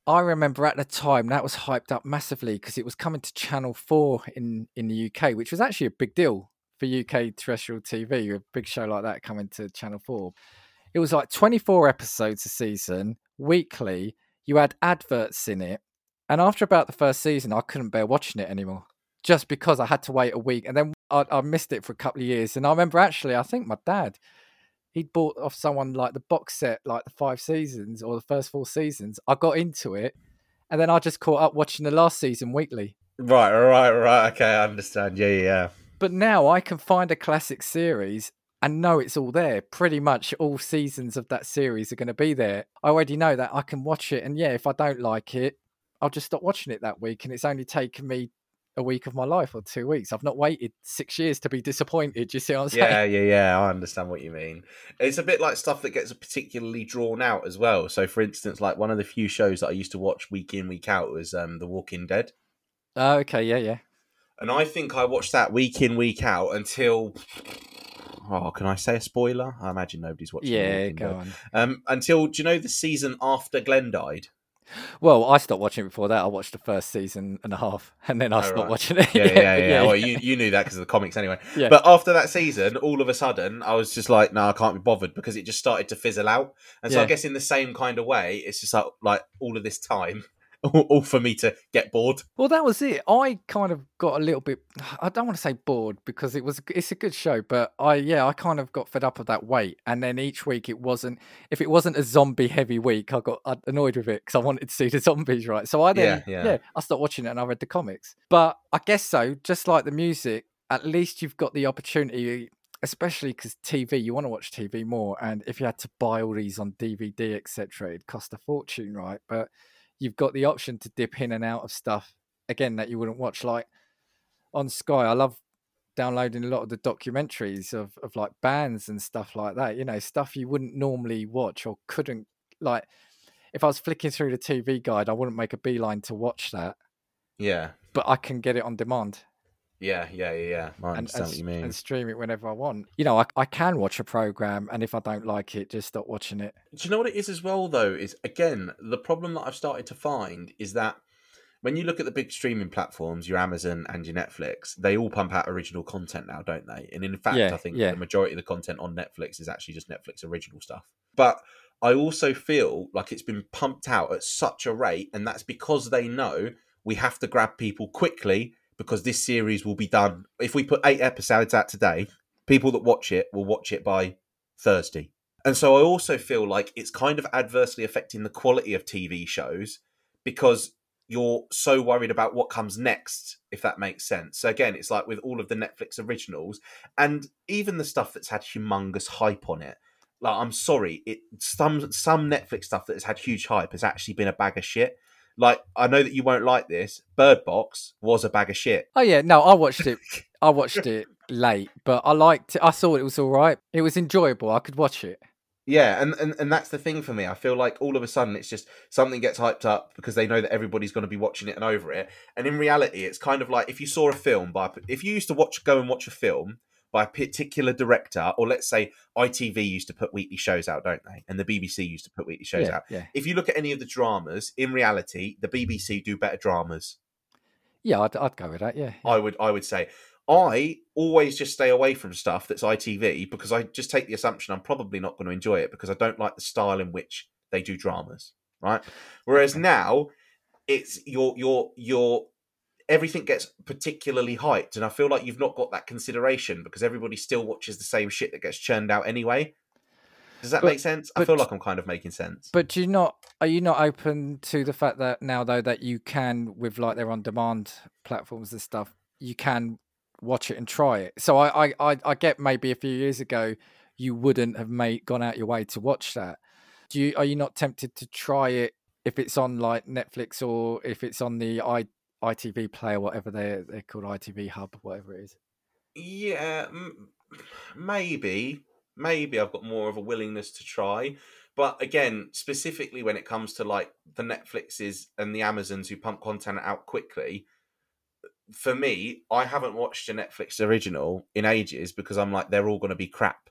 I remember at the time that was hyped up massively because it was coming to Channel Four in in the UK, which was actually a big deal for UK terrestrial TV. A big show like that coming to Channel Four. It was like 24 episodes a season, weekly. you had adverts in it, and after about the first season, I couldn't bear watching it anymore, just because I had to wait a week, and then I, I missed it for a couple of years. And I remember actually, I think my dad, he'd bought off someone like the box set, like the five seasons or the first four seasons. I got into it, and then I just caught up watching the last season weekly. Right, right, right. Okay, I understand. Yeah, yeah, yeah. But now I can find a classic series and know it's all there. Pretty much all seasons of that series are going to be there. I already know that I can watch it, and yeah, if I don't like it, I'll just stop watching it that week. And it's only taken me a week of my life or two weeks. I've not waited six years to be disappointed. Do you see what I'm saying? Yeah, yeah, yeah. I understand what you mean. It's a bit like stuff that gets particularly drawn out as well. So, for instance, like one of the few shows that I used to watch week in, week out was um, The Walking Dead. Oh, okay, yeah, yeah. And I think I watched that week in, week out until. Oh, can I say a spoiler? I imagine nobody's watching. Yeah, go on. Um, until do you know the season after Glenn died? Well, I stopped watching it before that. I watched the first season and a half, and then I Oh, stopped right. watching it. Yeah, yeah, yeah. Well, you you knew that because of the comics anyway. Yeah. But after that season, all of a sudden, I was just like, no, I can't be bothered because it just started to fizzle out. And so I guess in the same kind of way, it's just like like all of this time, all, for me to get bored. Well, that was it. I kind of got a little bit. I don't want to say bored because it was. It's a good show, but I yeah, I kind of got fed up of that wait. And then each week it wasn't. If it wasn't a zombie heavy week, I got annoyed with it because I wanted to see the zombies right. So I then Yeah, yeah, yeah. I stopped watching it and I read the comics. But I guess so. Just like the music, at least you've got the opportunity. Especially because TV, you want to watch TV more, and if you had to buy all these on DVD, etc., it'd cost a fortune, right? But you've got the option to dip in and out of stuff again that you wouldn't watch like on sky. I love downloading a lot of the documentaries of, of like bands and stuff like that you know stuff you wouldn't normally watch or couldn't like if i was flicking through the tv guide i wouldn't make a beeline to watch that. Yeah, but i can get it on demand yeah, yeah, yeah. yeah. I and, understand and, what you mean. and stream it whenever i want you know I, I can watch a program and if i don't like it just stop watching it Do you know what it is as well, though? Is again, the problem that I've started to find is that when you look at the big streaming platforms, your Amazon and your Netflix, they all pump out original content now, don't they? And in fact, Yeah, I think yeah. the majority of the content on Netflix is actually just Netflix original stuff. But I also feel like it's been pumped out at such a rate, and that's because they know we have to grab people quickly because this series will be done. If we put eight episodes out today, people that watch it will watch it by Thursday. And so I also feel like it's kind of adversely affecting the quality of TV shows because you're so worried about what comes next, if that makes sense. So again, it's like with all of the Netflix originals and even the stuff that's had humongous hype on it. Like I'm sorry, it some some Netflix stuff that has had huge hype has actually been a bag of shit. Like I know that you won't like this. Bird Box was a bag of shit. oh yeah no i watched it i watched it late but i liked it i thought it was all right it was enjoyable i could watch it Yeah, and, and and that's the thing for me. I feel like all of a sudden it's just something gets hyped up because they know that everybody's going to be watching it and over it. And in reality, it's kind of like if you saw a film by if you used to watch go and watch a film by a particular director, or let's say ITV used to put weekly shows out, don't they? And the BBC used to put weekly shows yeah out. yeah If you look at any of the dramas, in reality, the BBC do better dramas. yeah I'd, I'd go with that yeah I would I would say. I always just stay away from stuff that's ITV because I just take the assumption I'm probably not going to enjoy it because I don't like the style in which they do dramas, right? Whereas now it's your your your everything gets particularly hyped and I feel like you've not got that consideration because everybody still watches the same shit that gets churned out anyway. Does that But- make sense? I feel like I'm kind of making sense. But you not are you not open to the fact that now though that you can with like their on demand platforms and stuff, you can watch it and try it. So I I I, I get maybe a few years ago you wouldn't have made gone out your way to watch that. Do you are you not tempted to try it if it's on like Netflix or if it's on the i ITV player, whatever they they're called ITV Hub, whatever it is. Yeah, m- maybe, maybe I've got more of a willingness to try. But again, specifically when it comes to like the Netflixes and the Amazons who pump content out quickly, for me, I haven't watched a Netflix original in ages because I'm like, they're all going to be crap.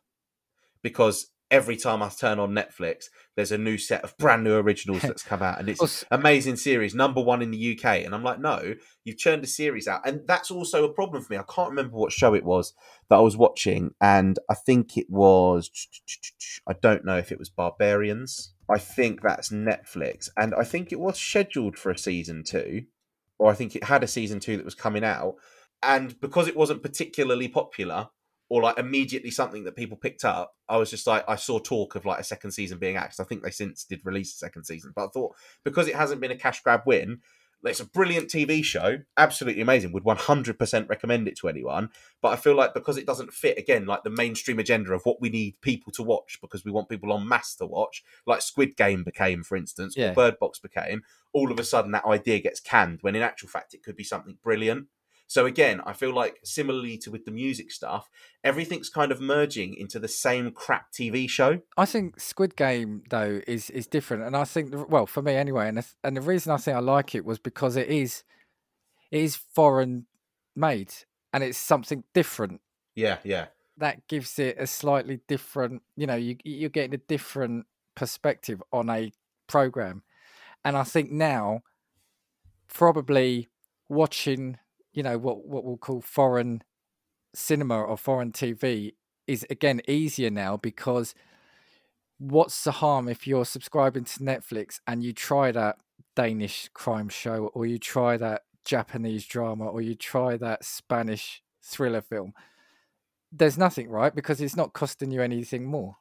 Because every time I turn on Netflix, there's a new set of brand new originals that's come out, and it's amazing series, number one in the UK. And I'm like, no, you've churned a series out. And that's also a problem for me. I can't remember what show it was that I was watching. And I think it was, I don't know if it was Barbarians. I think that's Netflix, and I think it was scheduled for a season two, or I think it had a season two that was coming out, and because it wasn't particularly popular or like immediately something that people picked up, I was just like I saw talk of like a second season being axed. I think they since did release a second season, but I thought because it hasn't been a cash grab win, it's a brilliant TV show, absolutely amazing. Would 100% recommend it to anyone. But I feel like because it doesn't fit, again, like the mainstream agenda of what we need people to watch because we want people on mass to watch, like Squid Game became, for instance, Yeah. or Bird Box became, all of a sudden that idea gets canned when in actual fact it could be something brilliant. So again, I feel like similarly to with the music stuff, everything's kind of merging into the same crap TV show. I think Squid Game though is is different, and I think well for me anyway, and the, and the reason I think I like it was because it is it is foreign made and it's something different Yeah, yeah. that gives it a slightly different. You know, you you're getting a different perspective on a program, and I think now probably watching you know what what we'll call foreign cinema or foreign TV is again easier now because what's the harm if you're subscribing to Netflix and you try that Danish crime show or you try that Japanese drama or you try that Spanish thriller film? There's nothing right? Because it's not costing you anything more.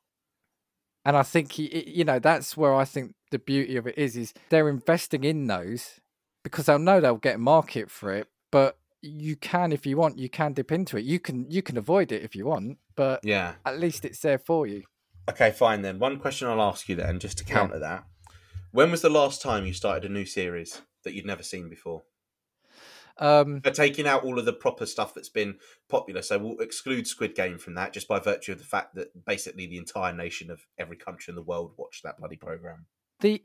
And I think you know that's where I think the beauty of it is is they're investing in those because they'll know they'll get a market for it but you can if you want you can dip into it you can you can avoid it if you want but Yeah. at least it's there for you Okay, fine then. One question I'll ask you then, just to Yeah. counter that. When was the last time you started a new series that you'd never seen before? um But taking out all of the proper stuff that's been popular, so we'll exclude Squid Game from that, just by virtue of the fact that basically the entire nation of every country in the world watched that bloody program. the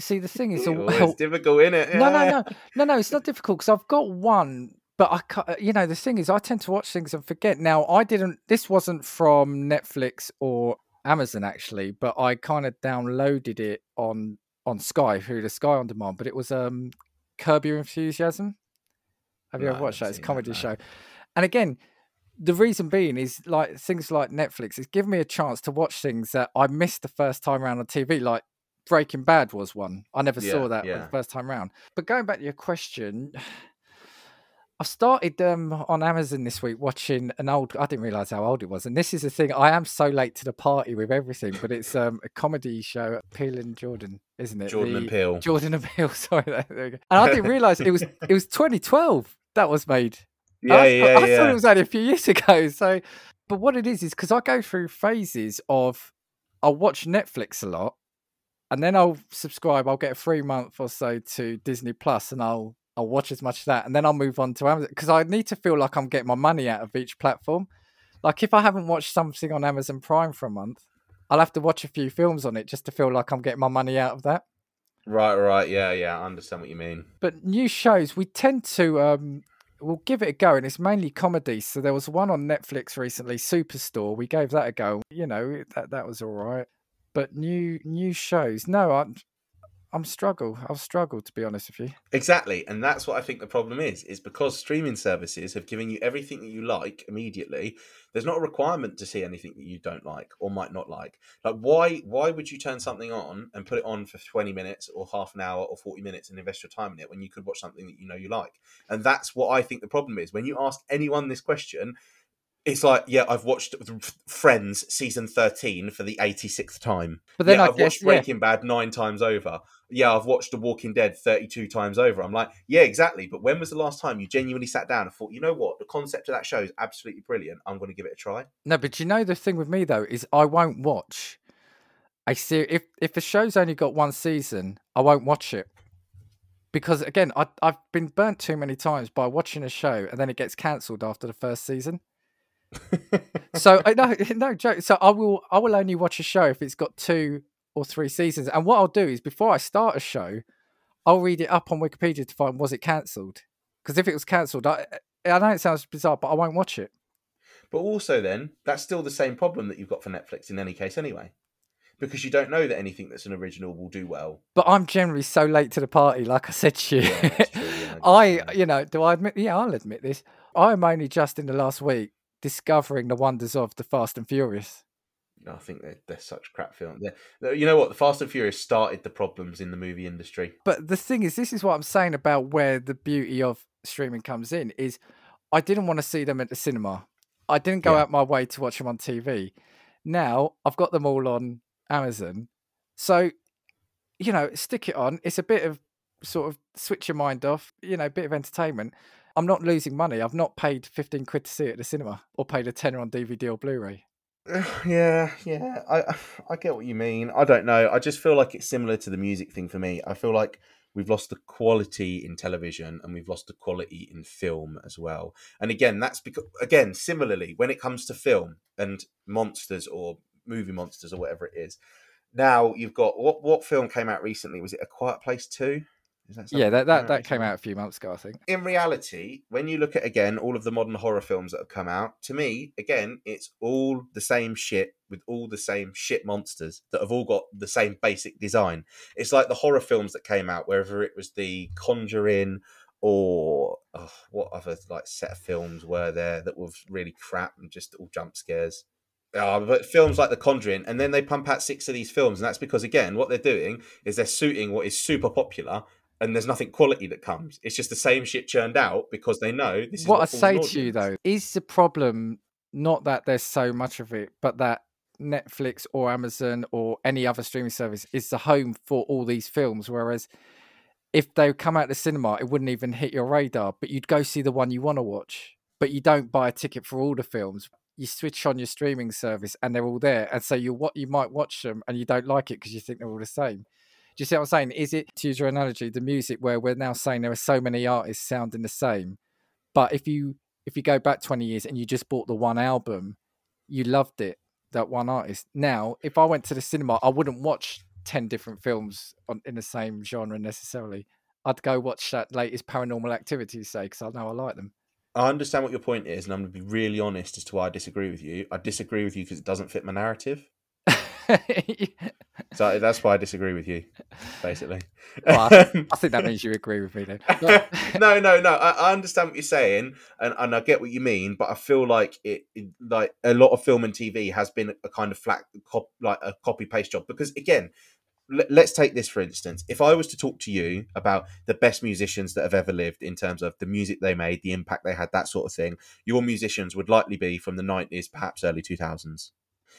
you see the thing is Oh, it's difficult, is it? no no no. No no it's not difficult because i've got one but i ca- you know the thing is i tend to watch things and forget. Now i didn't this wasn't from netflix or amazon actually but i kind of downloaded it on on sky through the sky on demand but it was um curb your enthusiasm. Have you No, ever watched that? It's a seen that, comedy no. show. And again the reason being is like things like netflix it's given me a chance to watch things that i missed the first time around on tv like breaking bad was one i never Yeah, saw that yeah. the first time round but going back to your question I started um, on Amazon this week watching an old. I didn't realize how old it was, and this is the thing. I am so late to the party with everything, but it's um, a comedy show. Peele and Jordan, isn't it? Jordan and The- Peele. Jordan and Peele. Sorry, there we go. and I didn't realize it was it was 2012 that was made. Yeah, I, yeah, I thought yeah. it was only a few years ago. So, but what it is is because I go through phases of I'll watch Netflix a lot, and then I'll subscribe. I'll get a free month or so to Disney Plus, and I'll I'll watch as much of that, and then I'll move on to Amazon because I need to feel like I'm getting my money out of each platform. Like if I haven't watched something on Amazon Prime for a month, I'll have to watch a few films on it just to feel like I'm getting my money out of that. Right, right, yeah, yeah. I understand what you mean. But new shows, we tend to um we'll give it a go, and it's mainly comedies. So there was one on Netflix recently, Superstore. We gave that a go. You know that that was all right. But new new shows, no, I'm I'm struggle. I'll struggle to be honest with you. Exactly, and that's what I think the problem is. Is because streaming services have given you everything that you like immediately. There's not a requirement to see anything that you don't like or might not like. Like why why would you turn something on and put it on for 20 minutes or half an hour or 40 minutes and invest your time in it when you could watch something that you know you like? And that's what I think the problem is. When you ask anyone this question, it's like, yeah, I've watched Friends season 13 for the 86th time. But then yeah, I I've guess watched yeah, Breaking Bad nine times over. Yeah, I've watched The Walking Dead 32 times over. I'm like, yeah, exactly. But when was the last time you genuinely sat down and thought, you know what? The concept of that show is absolutely brilliant. I'm going to give it a try. no, but you know the thing with me though is I won't watch a ser- if if a show's only got one season, I won't watch it. Because again, I I've been burnt too many times by watching a show and then it gets cancelled after the first season. So I no no joke. So I will I will only watch a show if it's got two or three seasons. And what I'll do is before I start a show, I'll read it up on Wikipedia to find was it cancelled. Because if it was cancelled, I I know it sounds bizarre, but I won't watch it. But also, then, that's still the same problem that you've got for Netflix in any case, anyway. Because you don't know that anything that's an original will do well. But I'm generally so late to the party, like I said to you. Yeah, true, yeah, I, that's- you know, do I admit? Yeah, I'll admit this. I'm only just in the last week discovering the wonders of the Fast and Furious. I think they're, they're such crap films. They're, you know what? The Fast and Furious started the problems in the movie industry. But the thing is, this is what I'm saying about where the beauty of streaming comes in. Is I didn't want to see them at the cinema. I didn't go Yeah. out my way to watch them on TV. Now I've got them all on Amazon, so you know, stick it on. It's a bit of sort of switch your mind off. You know, bit of entertainment. I'm not losing money. I've not paid 15 quid to see it at the cinema or paid a tenner on DVD or Blu-ray. Yeah, yeah, I I get what you mean. I don't know. I just feel like it's similar to the music thing for me. I feel like we've lost the quality in television and we've lost the quality in film as well. And again, that's because again, similarly, when it comes to film and monsters or movie monsters or whatever it is, now you've got what what film came out recently? Was it A Quiet Place Two? That Yeah, that that, that came out a few months ago, I think. in reality, when you look at again all of the modern horror films that have come out, to me, again, it's all the same shit with all the same shit monsters that have all got the same basic design. It's like the horror films that came out, whether it was the Conjuring or oh, what other like set of films were there that were really crap and just all jump scares. Uh, but films like The Conjuring, and then they pump out six of these films, and that's because again, what they're doing is they're suiting what is super popular and there's nothing quality that comes. It's just the same shit churned out because they know this is what what, I say to you though is the problem not that there's so much of it, but that Netflix or Amazon or any other streaming service is the home for all these films. Whereas if they come out the cinema, it wouldn't even hit your radar, but you'd go see the one you want to watch. But you don't buy a ticket for all the films. You switch on your streaming service and they're all there. And so you what you might watch them and you don't like it because you think they're all the same. You see what I'm saying? Is it to use your analogy, the music where we're now saying there are so many artists sounding the same? But if you if you go back 20 years and you just bought the one album, you loved it, that one artist. Now, if I went to the cinema, I wouldn't watch 10 different films on, in the same genre necessarily. I'd go watch that latest paranormal activity, say, because I know I like them. I understand what your point is, and I'm going to be really honest as to why I disagree with you. I disagree with you because it doesn't fit my narrative. So that's why I disagree with you, basically. Well, I think that means you agree with me then. No, no, no. I, I understand what you're saying, and, and I get what you mean, but I feel like it, it- like a lot of film and TV has been a kind of flat, cop, like a copy paste job. Because again, let, let's take this for instance. If I was to talk to you about the best musicians that have ever lived in terms of the music they made, the impact they had, that sort of thing, your musicians would likely be from the 90s, perhaps early 2000s.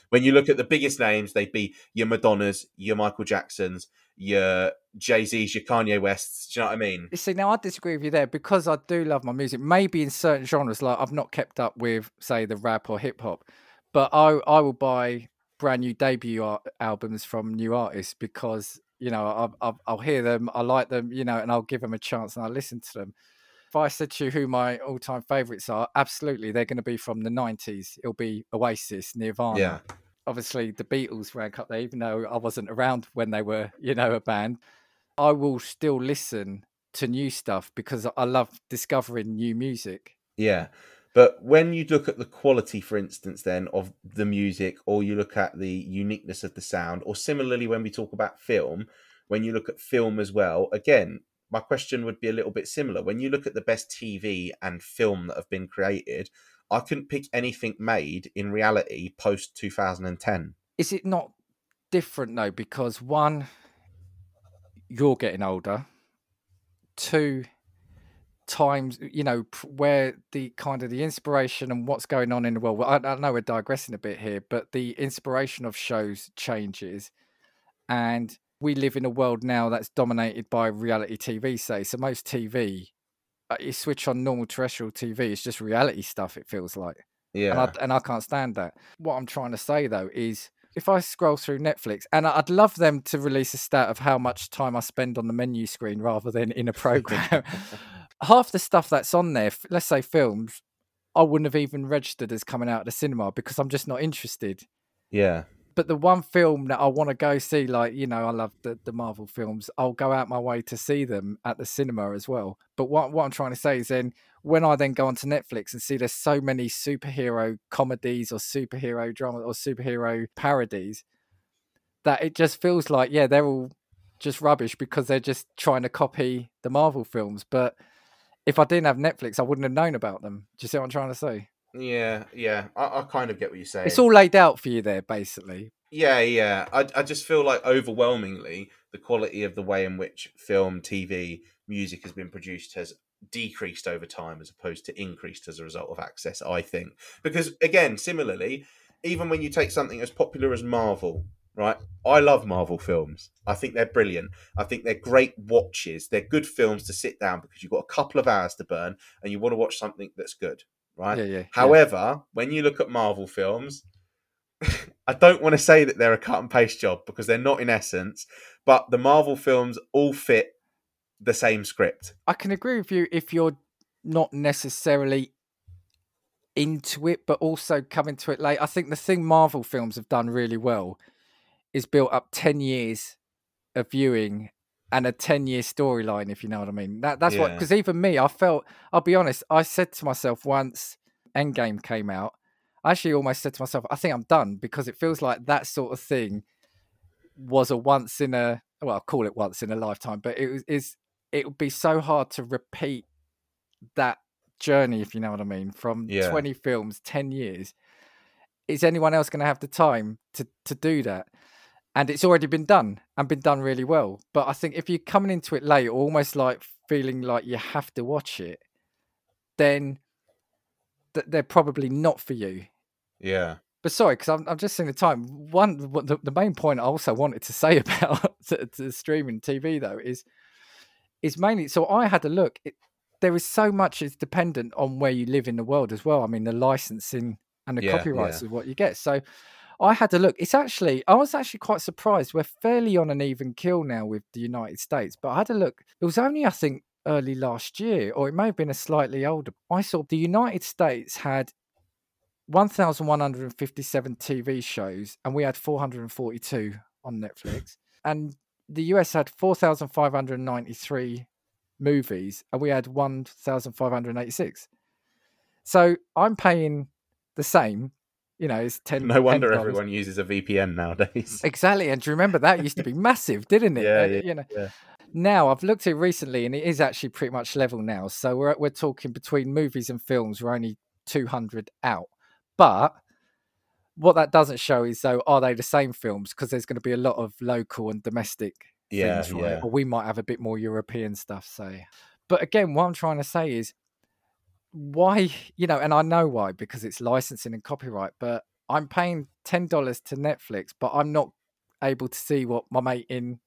When you look at the biggest names, they'd be your Madonnas, your Michael Jacksons, your Jay Z's, your Kanye Wests. Do you know what I mean? You see, now I disagree with you there because I do love my music. Maybe in certain genres, like I've not kept up with, say, the rap or hip hop, but I I will buy brand new debut art- albums from new artists because you know I'll, I'll I'll hear them, I like them, you know, and I'll give them a chance and I listen to them. If I said to you who my all time favorites are, absolutely they're going to be from the '90s. It'll be Oasis, Nirvana. Yeah. Obviously, the Beatles rank up there, even though I wasn't around when they were, you know, a band. I will still listen to new stuff because I love discovering new music. Yeah. But when you look at the quality, for instance, then of the music, or you look at the uniqueness of the sound, or similarly when we talk about film, when you look at film as well, again, my question would be a little bit similar. When you look at the best TV and film that have been created, I couldn't pick anything made in reality post 2010. Is it not different though? Because one, you're getting older. Two, times you know where the kind of the inspiration and what's going on in the world. I, I know we're digressing a bit here, but the inspiration of shows changes, and we live in a world now that's dominated by reality TV. Say so, most TV. uh, You switch on normal terrestrial TV, it's just reality stuff. It feels like. Yeah. and I, and I can't stand that. What I'm trying to say though is, if I scroll through Netflix, and I'd love them to release a stat of how much time I spend on the menu screen rather than in a program. Half the stuff that's on there, let's say films, I wouldn't have even registered as coming out of the cinema because I'm just not interested. yeah. But the one film that I want to go see, like you know, I love the, the Marvel films. I'll go out my way to see them at the cinema as well. But what what I'm trying to say is, then when I then go onto Netflix and see there's so many superhero comedies or superhero drama or superhero parodies, that it just feels like yeah, they're all just rubbish because they're just trying to copy the Marvel films. But if I didn't have Netflix, I wouldn't have known about them. Do you see what I'm trying to say? Yeah, yeah. I, I kind of get what you're saying. It's all laid out for you there, basically. Yeah, yeah. I, I just feel like overwhelmingly the quality of the way in which film, TV, music has been produced has decreased over time as opposed to increased as a result of access, I think. Because again, similarly, even when you take something as popular as Marvel, right? I love Marvel films. I think they're brilliant. I think they're great watches. They're good films to sit down because you've got a couple of hours to burn and you want to watch something that's good, right? Yeah, yeah. However, when you look at Marvel films, I don't want to say that they're a cut and paste job because they're not in essence, but the Marvel films all fit the same script. I can agree with you if you're not necessarily into it, but also coming to it late. I think the thing Marvel films have done really well is built up 10 years of viewing and a 10 year storyline, if you know what I mean. That That's what, because even me, I felt, I'll be honest, I said to myself once Endgame came out, I actually almost said to myself, I think I'm done because it feels like that sort of thing was a once in a, well, I'll call it once in a lifetime, but it was, is, it would be so hard to repeat that journey, if you know what I mean, from Yeah. 20 films, 10 years. Is anyone else going to have the time to, to do that? And it's already been done and been done really well. But I think if you're coming into it late, almost like feeling like you have to watch it, then th- they're probably not for you. Yeah. But sorry, because I'm, I'm just seeing the time. One, the, the main point I also wanted to say about to, to streaming TV though is is mainly so I had a look. It, there is so much is dependent on where you live in the world as well. I mean, the licensing and the Yeah, copyrights yeah. is what you get. So I had to look. It's actually I was actually quite surprised. We're fairly on an even kill now with the United States, but I had to look. It was only I think early last year, or it may have been a slightly older. I saw the United States had 1,157 TV shows, and we had 442 on Netflix. And the US had 4,593 movies, and we had 1,586. So I'm paying the same. You know, it's ten. No wonder $10. everyone uses a VPN nowadays. Exactly, and do you remember that used to be massive, didn't it? Yeah, Uh, yeah, you know. yeah. Now I've looked at it recently, and it is actually pretty much level now. So we're we're talking between movies and films, we're only two hundred out. But what that doesn't show is though, are they the same films? Because there's going to be a lot of local and domestic Yeah, things, right? yeah. Or we might have a bit more European stuff. So, but again, what I'm trying to say is why, you know, and I know why because it's licensing and copyright, but I'm paying $10 to Netflix, but I'm not able to see what my mate in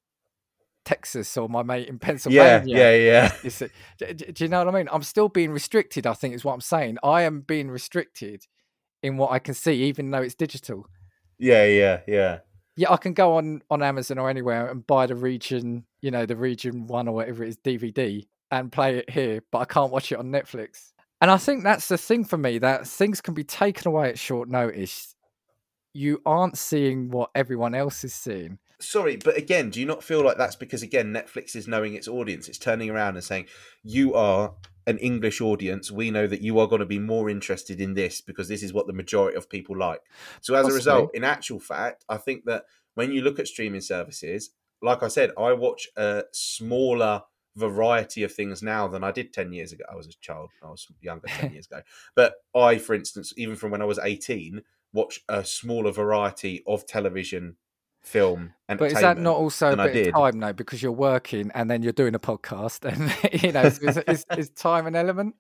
Texas or my mate in Pennsylvania. yeah, yeah. is see. D- d- do you know what I mean? I'm still being restricted, I think is what I'm saying. I am being restricted in what I can see, even though it's digital. Yeah, yeah, yeah. Yeah, I can go on on Amazon or anywhere and buy the region, you know, the region one or whatever it is DVD and play it here, but I can't watch it on Netflix. And I think that's the thing for me that things can be taken away at short notice. You aren't seeing what everyone else is seeing. Sorry, but again, do you not feel like that's because again Netflix is knowing its audience? It's turning around and saying, "You are an English audience. We know that you are going to be more interested in this because this is what the majority of people like." So as a result, in actual fact, I think that when you look at streaming services, like I said, I watch a smaller variety of things now than I did 10 years ago. I was a child, I was younger 10 years ago. But I, for instance, even from when I was 18, watch a smaller variety of television, film, But is that not also a bit of time though? Because you're working and then you're doing a podcast, and you know, is, is, is time an element?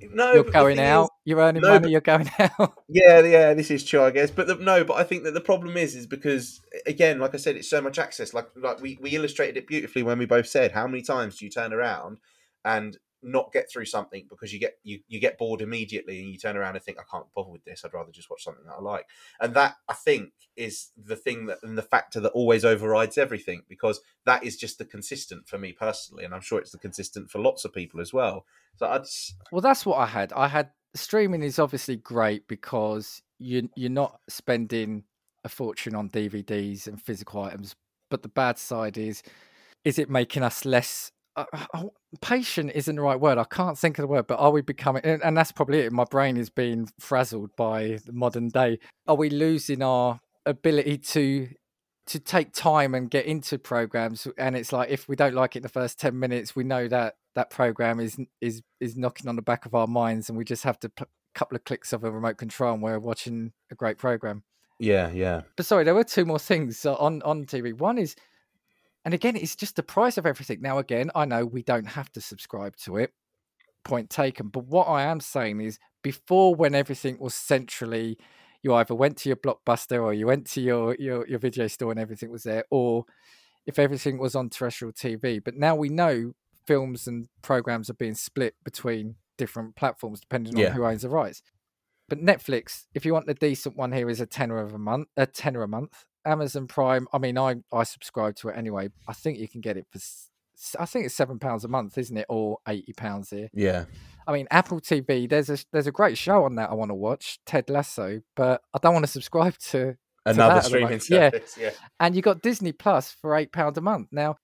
No, You're going out, is- you're earning no, money, but- you're going out. yeah, yeah, this is true, I guess. But the, no, but I think that the problem is, is because again, like I said, it's so much access. Like, like we, we illustrated it beautifully when we both said, how many times do you turn around and not get through something because you get you, you get bored immediately and you turn around and think I can't bother with this. I'd rather just watch something that I like. And that I think is the thing that and the factor that always overrides everything because that is just the consistent for me personally, and I'm sure it's the consistent for lots of people as well. So I just Well, that's what I had. I had streaming is obviously great because you you're not spending a fortune on DVDs and physical items. But the bad side is, is it making us less? Uh, uh, patient isn't the right word. I can't think of the word. But are we becoming? And, and that's probably it. My brain is being frazzled by the modern day. Are we losing our ability to? to take time and get into programs and it's like if we don't like it in the first 10 minutes we know that that program is is is knocking on the back of our minds and we just have to p- couple of clicks of a remote control and we're watching a great program. Yeah, yeah. But sorry, there were two more things uh, on on TV. One is, and again, it's just the price of everything. Now, again, I know we don't have to subscribe to it. Point taken. But what I am saying is, before when everything was centrally, you either went to your blockbuster or you went to your your, your video store and everything was there, or if everything was on terrestrial TV. But now we know films and programs are being split between different platforms depending on Yeah. who owns the rights. But Netflix, if you want the decent one here, is a tenner of a month, a tenner a month. Amazon Prime, I mean, I I subscribe to it anyway. I think you can get it for, I think it's seven pounds a month, isn't it, or eighty pounds here. Yeah. I mean, Apple TV, there's a there's a great show on that I want to watch, Ted Lasso, but I don't want to subscribe to. Another the streaming moment. Yeah. service. Yeah. And you got Disney Plus for eight pound a month. Now,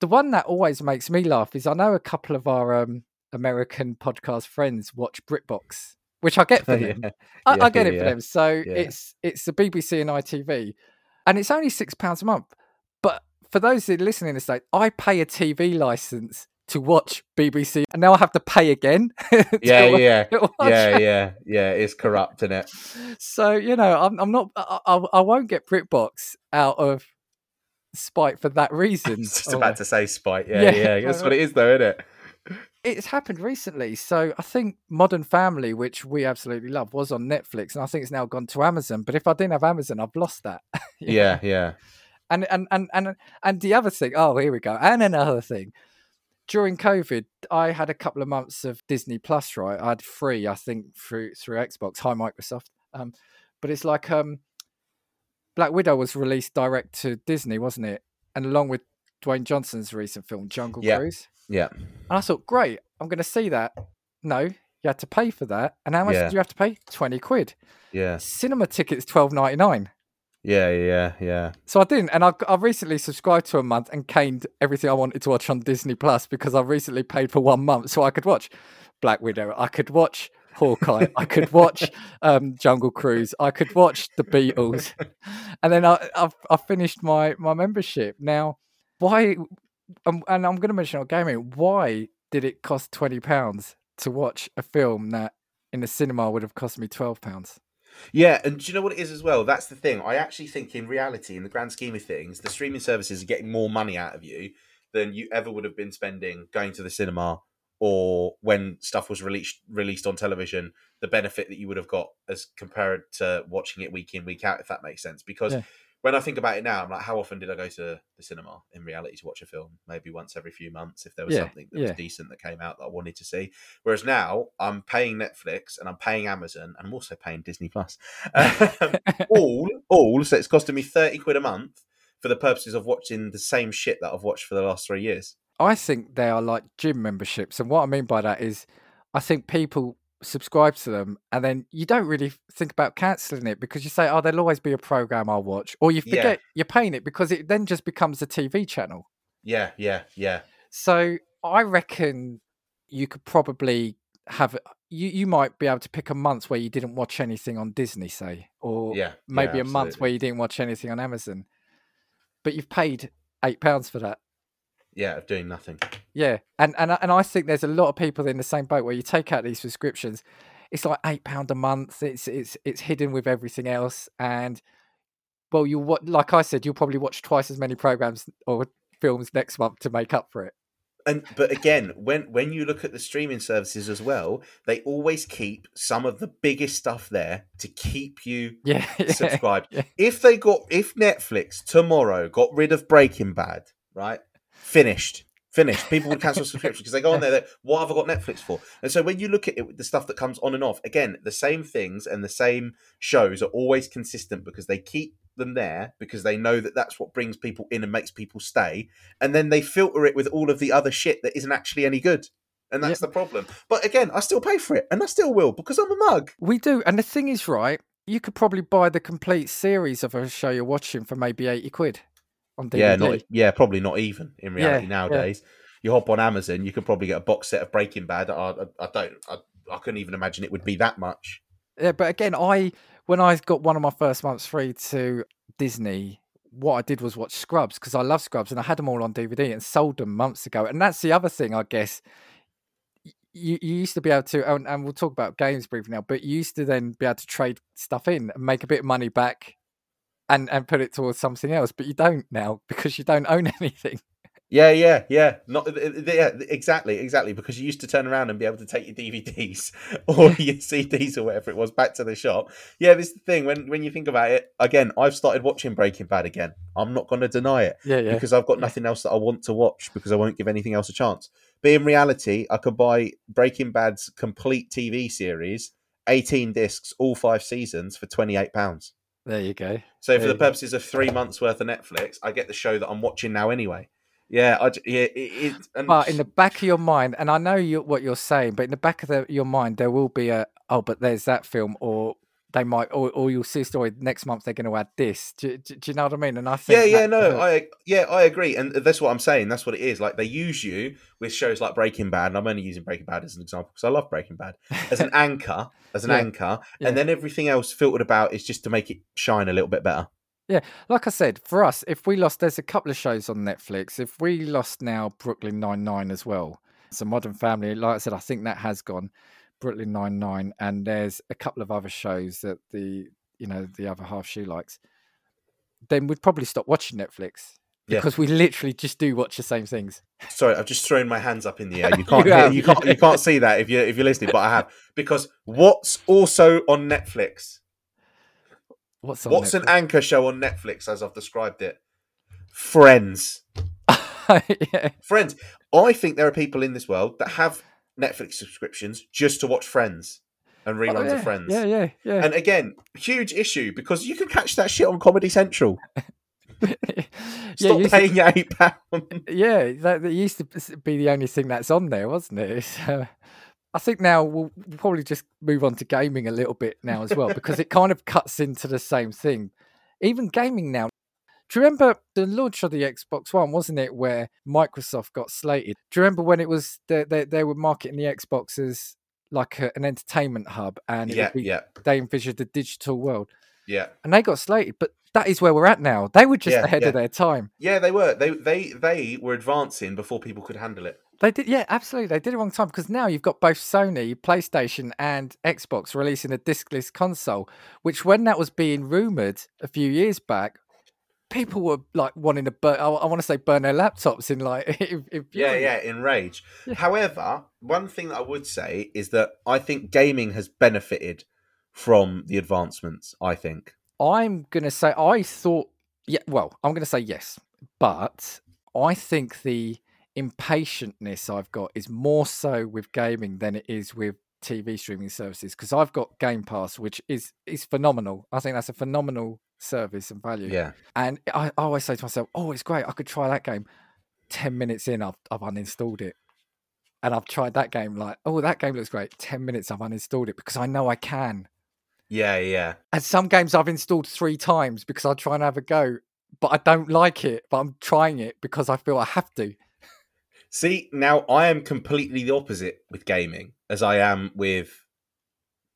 the one that always makes me laugh is I know a couple of our um, American podcast friends watch BritBox, which I get for Yeah. them. I, Yeah, I get it yeah. for them. So Yeah. it's it's the BBC and ITV, and it's only six pounds a month. But for those listening to say, I pay a TV license to watch BBC, and now I have to pay again. to Yeah, yeah. Yeah, yeah, yeah. It's corrupt, it? So you know, I'm I'm not I, I, won't get BritBox out of spite for that reason. Just or- about to say spite. Yeah, Yeah. yeah. That's what it is, though, isn't it? It's happened recently. So I think Modern Family, which we absolutely love, was on Netflix, and I think it's now gone to Amazon. But if I didn't have Amazon, I've lost that. You know? Yeah, yeah. And and and and and the other thing. Oh, here we go. And another thing. During COVID, I had a couple of months of Disney Plus. Right, I had free, I think, through through Xbox. Hi, Microsoft. Um, but it's like um, Black Widow was released direct to Disney, wasn't it? And along with Dwayne Johnson's recent film Jungle Yeah. Cruise. Yeah. And I thought, great, I'm going to see that. No, you had to pay for that. And how much Yeah. did you have to pay? 20 quid. Yeah. Cinema tickets, twelve ninety nine. Yeah, yeah, yeah. So I didn't. And I've, I've recently subscribed to a month and caned everything I wanted to watch on Disney Plus because I recently paid for one month so I could watch Black Widow. I could watch Hawkeye. I could watch um, Jungle Cruise. I could watch The Beatles. And then I, I've, I finished my, my membership. Now, why? Um, and I'm going to mention on gaming, why did it cost £20 to watch a film that in the cinema would have cost me £12? Yeah, and do you know what it is as well? That's the thing. I actually think, in reality, in the grand scheme of things, the streaming services are getting more money out of you than you ever would have been spending going to the cinema or when stuff was released released on television. The benefit that you would have got as compared to watching it week in week out, if that makes sense. Because Yeah. When I think about it now, I'm like, how often did I go to the cinema in reality to watch a film? Maybe once every few months if there was Yeah, something that was decent that came out that I wanted to see. Whereas now I'm paying Netflix and I'm paying Amazon and I'm also paying Disney Plus. Um, all, all, so it's costing me 30 quid a month for the purposes of watching the same shit that I've watched for the last three years. I think they are like gym memberships. And what I mean by that is, I think people subscribe to them and then you don't really think about cancelling it because you say, oh, there'll always be a program I'll watch. Or you Yeah. forget you're paying it because it then just becomes a TV channel. Yeah, yeah, yeah. So I reckon you could probably have you you might be able to pick a month where you didn't watch anything on Disney, say, or Yeah. maybe yeah, a month where you didn't watch anything on Amazon. But you've paid eight pounds for that. Yeah, of doing nothing. Yeah, and and I- and I think there's a lot of people in the same boat where you take out these subscriptions, it's like eight pound a month. It's it's it's hidden with everything else, and well, you what like I said, you'll probably watch twice as many programs or films next month to make up for it. And but again, when when you look at the streaming services as well, they always keep some of the biggest stuff there to keep you Yeah, yeah. subscribed. yeah. If they got if Netflix tomorrow got rid of Breaking Bad, right? Finished. Finished. People would cancel subscription because they go on there. What have I got Netflix for? And so when you look at it, the stuff that comes on and off, again, the same things and the same shows are always consistent because they keep them there because they know that that's what brings people in and makes people stay. And then they filter it with all of the other shit that isn't actually any good. And that's the problem. But again, I still pay for it, and I still will because I'm a mug. We do, and the thing is, right? You could probably buy the complete series of a show you're watching for maybe eighty quid on DVD. Yeah, not yeah, probably not even in reality Yeah, nowadays. You hop on Amazon, you can probably get a box set of Breaking Bad. I, I, I don't, I, I couldn't even imagine it would be that much. Yeah, but again, I when I got one of my first months free to Disney, what I did was watch Scrubs because I love Scrubs and I had them all on DVD and sold them months ago. And that's the other thing, I guess. you, you used to be able to, and, and we'll talk about games briefly now, but you used to then be able to trade stuff in and make a bit of money back and, and put it towards something else, but you don't now because you don't own anything. Yeah, yeah, yeah. Not yeah, exactly, exactly. Because you used to turn around and be able to take your DVDs or your CDs or whatever it was back to the shop. Yeah, this is the thing. When when you think about it, again, I've started watching Breaking Bad again. I'm not going to deny it. Yeah, yeah. Because I've got nothing else that I want to watch because I won't give anything else a chance. But in reality, I could buy Breaking Bad's complete TV series, 18 discs, all five seasons for 28 pounds. There you go. So There for the go. purposes of three months worth of Netflix, I get the show that I'm watching now anyway. Yeah, I yeah, it, it, and But in the back of your mind, and I know you, what you're saying, but in the back of the, your mind, there will be a oh, but there's that film, or they might, or, or you'll see a story next month. They're going to add this. Do, do, do you know what I mean? And I think yeah, yeah, no, I yeah, I agree, and that's what I'm saying. That's what it is. Like they use you with shows like Breaking Bad, and I'm only using Breaking Bad as an example because I love Breaking Bad as an anchor, as an Yeah, anchor, yeah. and then everything else filtered about is just to make it shine a little bit better. Yeah, like I said, for us, if we lost, there's a couple of shows on Netflix. If we lost now Brooklyn Nine Nine as well, so Modern Family, like I said, I think that has gone Brooklyn Nine Nine, and there's a couple of other shows that the you know the other half she likes. Then we'd probably stop watching Netflix Yeah. because we literally just do watch the same things. Sorry, I've just thrown my hands up in the air. You can't, You hear, you can't, you can't see that if you if you're listening, but I have because what's also on Netflix? What's on What's an anchor show on Netflix as I've described it? Friends. yeah. Friends. I think there are people in this world that have Netflix subscriptions just to watch Friends and reruns Oh, yeah. of Friends. Yeah, yeah, yeah. And again, huge issue because you can catch that shit on Comedy Central. yeah, Stop to- paying your eight pound. yeah, that, that used to be the only thing that's on there, wasn't it? It's, uh, I think now we'll probably just move on to gaming a little bit now as well because it kind of cuts into the same thing. Even gaming now. Do you remember the launch of the Xbox One, wasn't it, where Microsoft got slated? Do you remember when it was they they, they were marketing the Xbox as like a, an entertainment hub and Yeah, be, yeah, they envisioned a digital world yeah, and they got slated? But that is where we're at now. They were just Yeah, ahead yeah. of their time. yeah. They were they they they were advancing before people could handle it. They did, yeah, absolutely. They did it wrong time because now you've got both Sony, PlayStation, and Xbox releasing a discless console. Which, when that was being rumored a few years back, people were like wanting to burn. I, I want to say burn their laptops in like, in, in Yeah, yeah, in rage. Yeah. However, one thing that I would say is that I think gaming has benefited from the advancements. I think. I'm gonna say I thought, yeah. Well, I'm gonna say yes, but I think the impatientness I've got is more so with gaming than it is with TV streaming services because I've got Game Pass, which is is phenomenal. I think that's a phenomenal service and value. Yeah, And I, always say to myself, "Oh, it's great. I could try that game." Ten minutes in, I've I've uninstalled it, and I've tried that game. Like, oh, that game looks great. Ten minutes, I've uninstalled it because I know I can. yeah, yeah. And some games I've installed three times because I try and have a go, but I don't like it. But I'm trying it because I feel I have to. See, now I am completely the opposite with gaming as I am with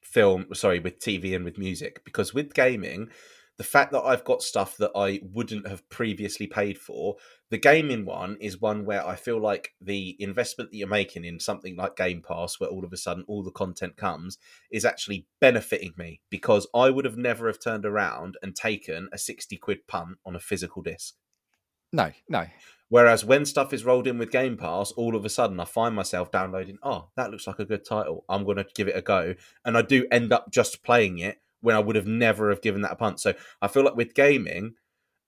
film, sorry, with TV and with music. Because with gaming, the fact that I've got stuff that I wouldn't have previously paid for, the gaming one is one where I feel like the investment that you're making in something like Game Pass, where all of a sudden all the content comes, is actually benefiting me because I would have never have turned around and taken a 60 quid punt on a physical disc. No, no. Whereas when stuff is rolled in with Game Pass, all of a sudden I find myself downloading, oh, that looks like a good title. I'm going to give it a go. And I do end up just playing it when I would have never have given that a punt. So I feel like with gaming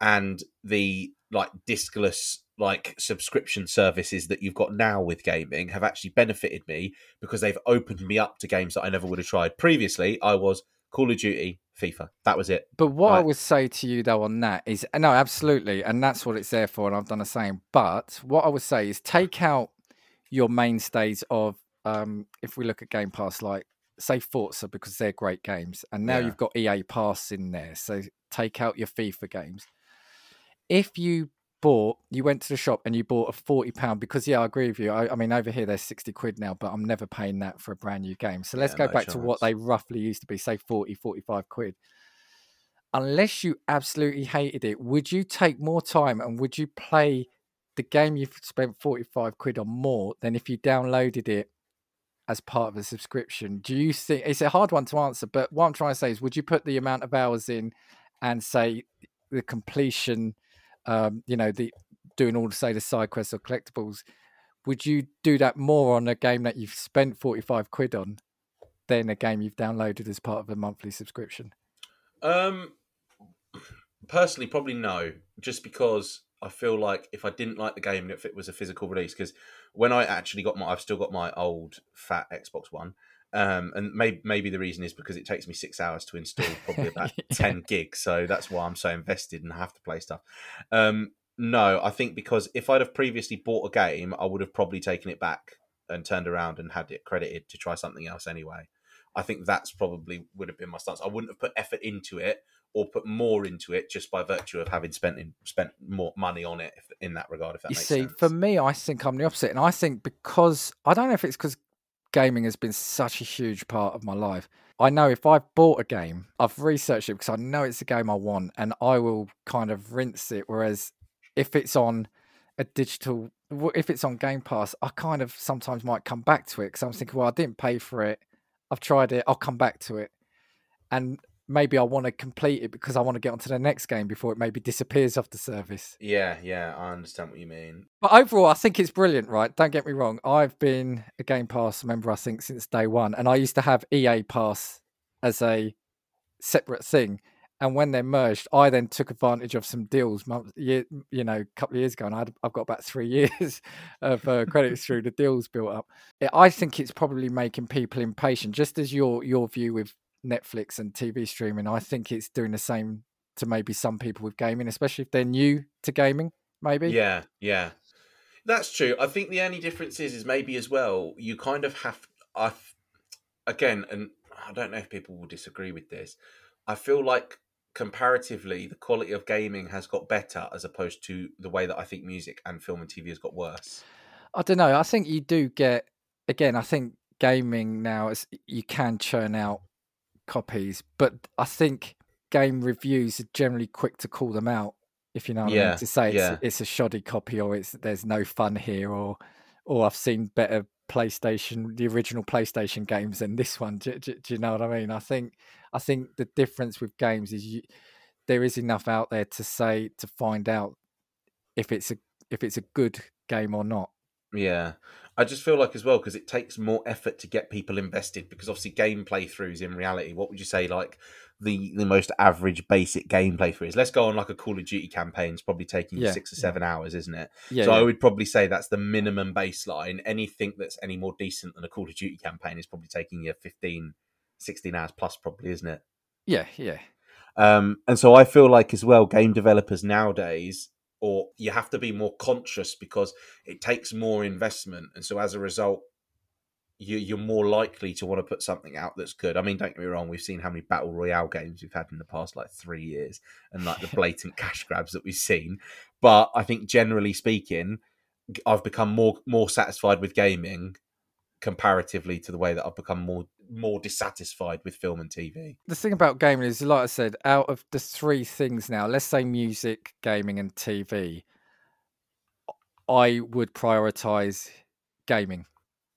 and the like diskless like subscription services that you've got now with gaming have actually benefited me because they've opened me up to games that I never would have tried. Previously, I was Call of Duty, FIFA. That was it. But what I would say to you though on that is no, absolutely, and that's what it's there for, and I've done the same. But what I would say is take out your mainstays of um, if we look at Game Pass, like say Forza because they're great games, and now Yeah. you've got EA Pass in there, so take out your FIFA games. If you bought, you went to the shop and you bought a forty pound because yeah, I agree with you. I, I mean, over here they're sixty quid now, but I'm never paying that for a brand new game. So let's Yeah, go no back to what they roughly used to be, say 40, 45 quid unless you absolutely hated it, would you take more time and would you play the game you've spent 45 quid on more than if you downloaded it as part of a subscription. Do you think it's a hard one to answer? But what I'm trying to say is, would you put the amount of hours in and say the completion, um, you know, the doing all say the side quests or collectibles? Would you do that more on a game that you've spent 45 quid on than a game you've downloaded as part of a monthly subscription? Um, personally, probably no, just because I feel like if I didn't like the game if it was a physical release, because when I actually got my, I've still got my old fat Xbox One, um, and maybe maybe the reason is because it takes me six hours to install probably about Yeah. ten gigs, so that's why I'm so invested and have to play stuff. Um, no, I think because if I'd have previously bought a game, I would have probably taken it back and turned around and had it credited to try something else anyway. I think that's probably would have been my stance. I wouldn't have put effort into it or put more into it just by virtue of having spent in, spent more money on it if, in that regard. If that you see, sense. for me, I think I'm the opposite, and I think because I don't know if it's because gaming has been such a huge part of my life. I know if I've bought a game, I've researched it because I know it's a game I want, and I will kind of rinse it. Whereas if it's on a digital, if it's on Game Pass, I kind of sometimes might come back to it because I'm thinking, well, I didn't pay for it. I've tried it. I'll come back to it, and maybe I want to complete it because I want to get onto the next game before it maybe disappears off the service. yeah, yeah, I understand what you mean. But overall, I think it's brilliant, right? Don't get me wrong. I've been a Game Pass member, I think, since day one. And I used to have EA Pass as a separate thing. And when they merged, I then took advantage of some deals, months, year, you know, a couple of years ago. And I had, I've got about three years of uh, credits through the deals built up. I- I think it's probably making people impatient, just as your your view with Netflix and TV streaming. I think it's doing the same to maybe some people with gaming, especially if they're new to gaming. Maybe. Yeah, yeah, that's true. I think the only difference is, is maybe as well. You kind of have. I again, and I don't know if people will disagree with this. I feel like comparatively, the quality of gaming has got better as opposed to the way that I think music and film and TV has got worse. I don't know. I think you do get again. I think gaming now is you can churn out copies, but I think game reviews are generally quick to call them out. If you know what I mean, to say it's, yeah. it's a shoddy copy or it's there's no fun here, or or I've seen better PlayStation, the original PlayStation games than this one. Do, do, do you know what I mean? I think I think the difference with games is you there is enough out there to say to find out if it's a if it's a good game or not. Yeah, I just feel like as well because it takes more effort to get people invested. Because obviously, game playthroughs in reality, what would you say like the the most average basic game playthrough is? Let's go on like a Call of Duty campaign. It's probably taking Yeah, six or yeah. seven hours, isn't it? Yeah, so yeah. I would probably say that's the minimum baseline. Anything that's any more decent than a Call of Duty campaign is probably taking you 15, 16 hours plus, probably, isn't it? yeah, yeah. Um, and so I feel like as well, game developers nowadays, or you have to be more conscious because it takes more investment, and so as a result, you, you're more likely to want to put something out that's good. I mean, don't get me wrong, we've seen how many battle royale games we've had in the past like three years, and like the blatant cash grabs that we've seen. But I think generally speaking, I've become more more satisfied with gaming comparatively to the way that I've become more more dissatisfied with film and TV. the thing about gaming is, like I said, out of the three things now, let's say music, gaming, and TV, I would prioritize gaming.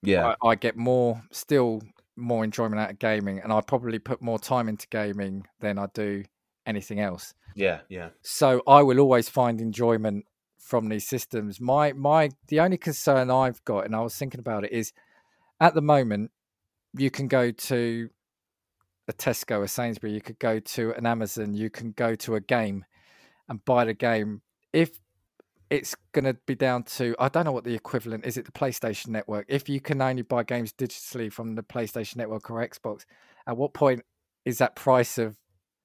Yeah, I, I get more, still more enjoyment out of gaming, and I probably put more time into gaming than I do anything else. yeah, yeah. So I will always find enjoyment from these systems. My my the only concern I've got, and I was thinking about it, is at the moment you can go to a Tesco, a Sainsbury, you could go to an Amazon, you can go to a game and buy the game. If it's going to be down to, I don't know what the equivalent is, it the PlayStation Network? If you can only buy games digitally from the PlayStation Network or Xbox, at what point is that price of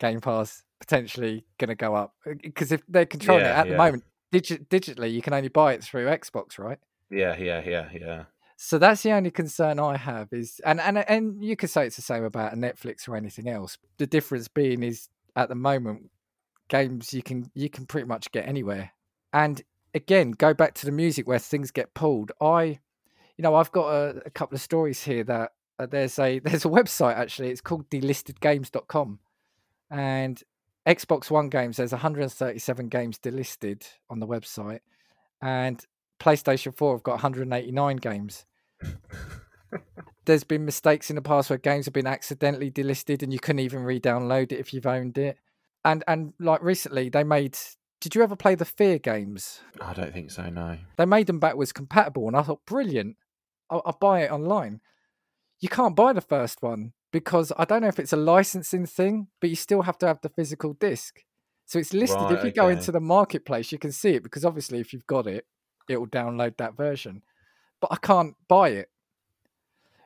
Game Pass potentially going to go up? Uh, because if they're controlling it Yeah, at the moment, digi- digitally, you can only buy it through Xbox, right? Yeah, yeah, yeah, yeah. So that's the only concern I have is, and and and you could say it's the same about Netflix or anything else. The difference being is at the moment, games you can you can pretty much get anywhere. And again, go back to the music where things get pulled. I, you know, I've got a, a couple of stories here that uh, there's a there's a website actually. It's called delistedgames.com, and Xbox One games. There's 137 games delisted on the website, and PlayStation 4 have got 189 games. There's been mistakes in the past where games have been accidentally delisted and you couldn't even re-download it if you've owned it. And and like recently they made did you ever play the F.E.A.R. games? I don't think so. No. They made them backwards compatible and I thought brilliant. I'll, I'll buy it online. You can't buy the first one because I don't know if it's a licensing thing, but you still have to have the physical disc. So it's listed. Right, if you go into the marketplace, you can see it because obviously, if you've got it, it will download that version. But I can't buy it.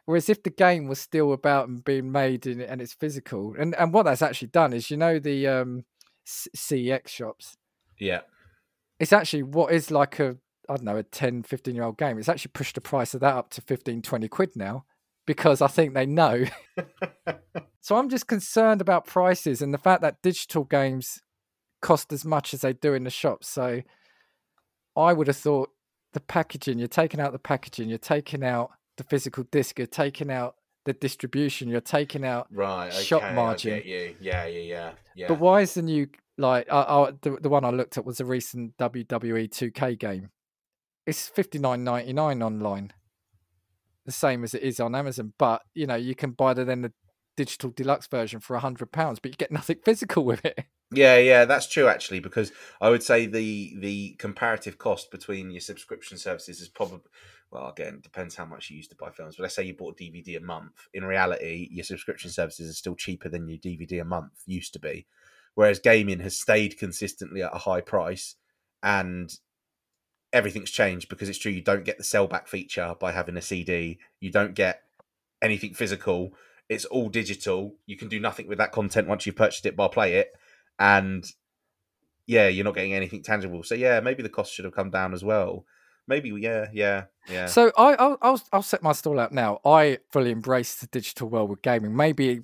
Whereas if the game was still about and being made in, and it's physical, and, and what that's actually done is, you know, the um, shops, Yeah. it's actually what is like a, I don't know, a 10, 15 year old game. It's actually pushed the price of that up to 15, 20 quid now because I think they know. so I'm just concerned about prices and the fact that digital games cost as much as they do in the shops. So I would have thought the packaging, you're taking out the packaging, you're taking out the physical disc, you're taking out the distribution, you're taking out. Right. Okay, Shop margin. Yeah. Yeah. Yeah. Yeah. But why is the new like uh, uh, the the one I looked at was a recent WWE 2K game. It's fifty nine ninety nine online, the same as it is on Amazon. But you know you can buy the then the digital deluxe version for a hundred pounds, but you get nothing physical with it. Yeah, yeah, that's true actually, because I would say the the comparative cost between your subscription services is probably well, again, it depends how much you used to buy films. But let's say you bought a DVD a month. In reality, your subscription services are still cheaper than your DVD a month used to be. Whereas gaming has stayed consistently at a high price and everything's changed because it's true you don't get the sellback feature by having a CD. You don't get anything physical. It's all digital. You can do nothing with that content once you've purchased it by play it and yeah, you're not getting anything tangible. So yeah, maybe the cost should have come down as well. Maybe yeah, yeah, yeah. So I, I'll, I'll I'll set my stall out now. I fully embrace the digital world with gaming. Maybe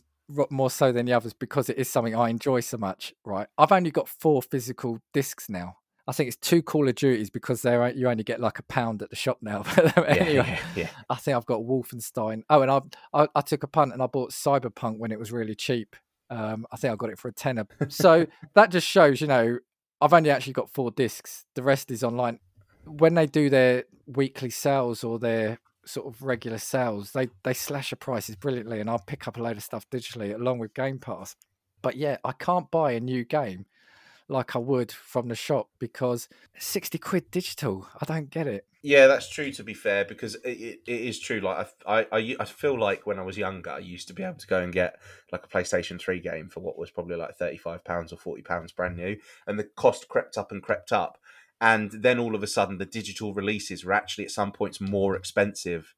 more so than the others because it is something I enjoy so much. Right, I've only got four physical discs now. I think it's two Call of Duties because they're you only get like a pound at the shop now. But yeah, anyway, yeah, yeah. I think I've got Wolfenstein. Oh, and I, I I took a punt and I bought Cyberpunk when it was really cheap. Um, I think I got it for a tenner. So that just shows, you know, I've only actually got four discs. The rest is online. When they do their weekly sales or their sort of regular sales, they they slash the prices brilliantly, and I'll pick up a load of stuff digitally along with Game Pass. But yeah, I can't buy a new game like I would from the shop because sixty quid digital. I don't get it. Yeah, that's true. To be fair, because it, it, it is true. Like I, I, I, feel like when I was younger, I used to be able to go and get like a PlayStation Three game for what was probably like thirty five pounds or forty pounds brand new, and the cost crept up and crept up, and then all of a sudden the digital releases were actually at some points more expensive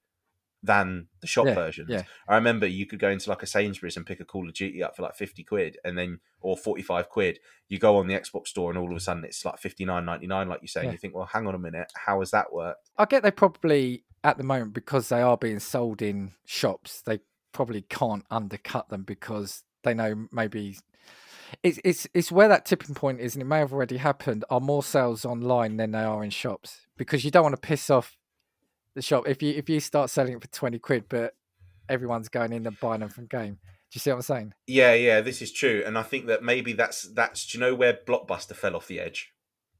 than the shop Yeah, versions. yeah. I remember you could go into like a Sainsbury's and pick a Call of Duty up for like fifty quid, and then or forty five quid. You go on the Xbox store, and all of a sudden it's like fifty nine ninety nine, like you say. And Yeah. you think, well, hang on a minute, how has that worked? I get they probably at the moment because they are being sold in shops, they probably can't undercut them because they know maybe it's it's it's where that tipping point is, and it may have already happened. Are more sales online than they are in shops because you don't want to piss off the shop if you if you start selling it for twenty quid, but everyone's going in and buying them from game. Do you see what I'm saying? Yeah, yeah, this is true, and I think that maybe that's that's. Do you know where Blockbuster fell off the edge?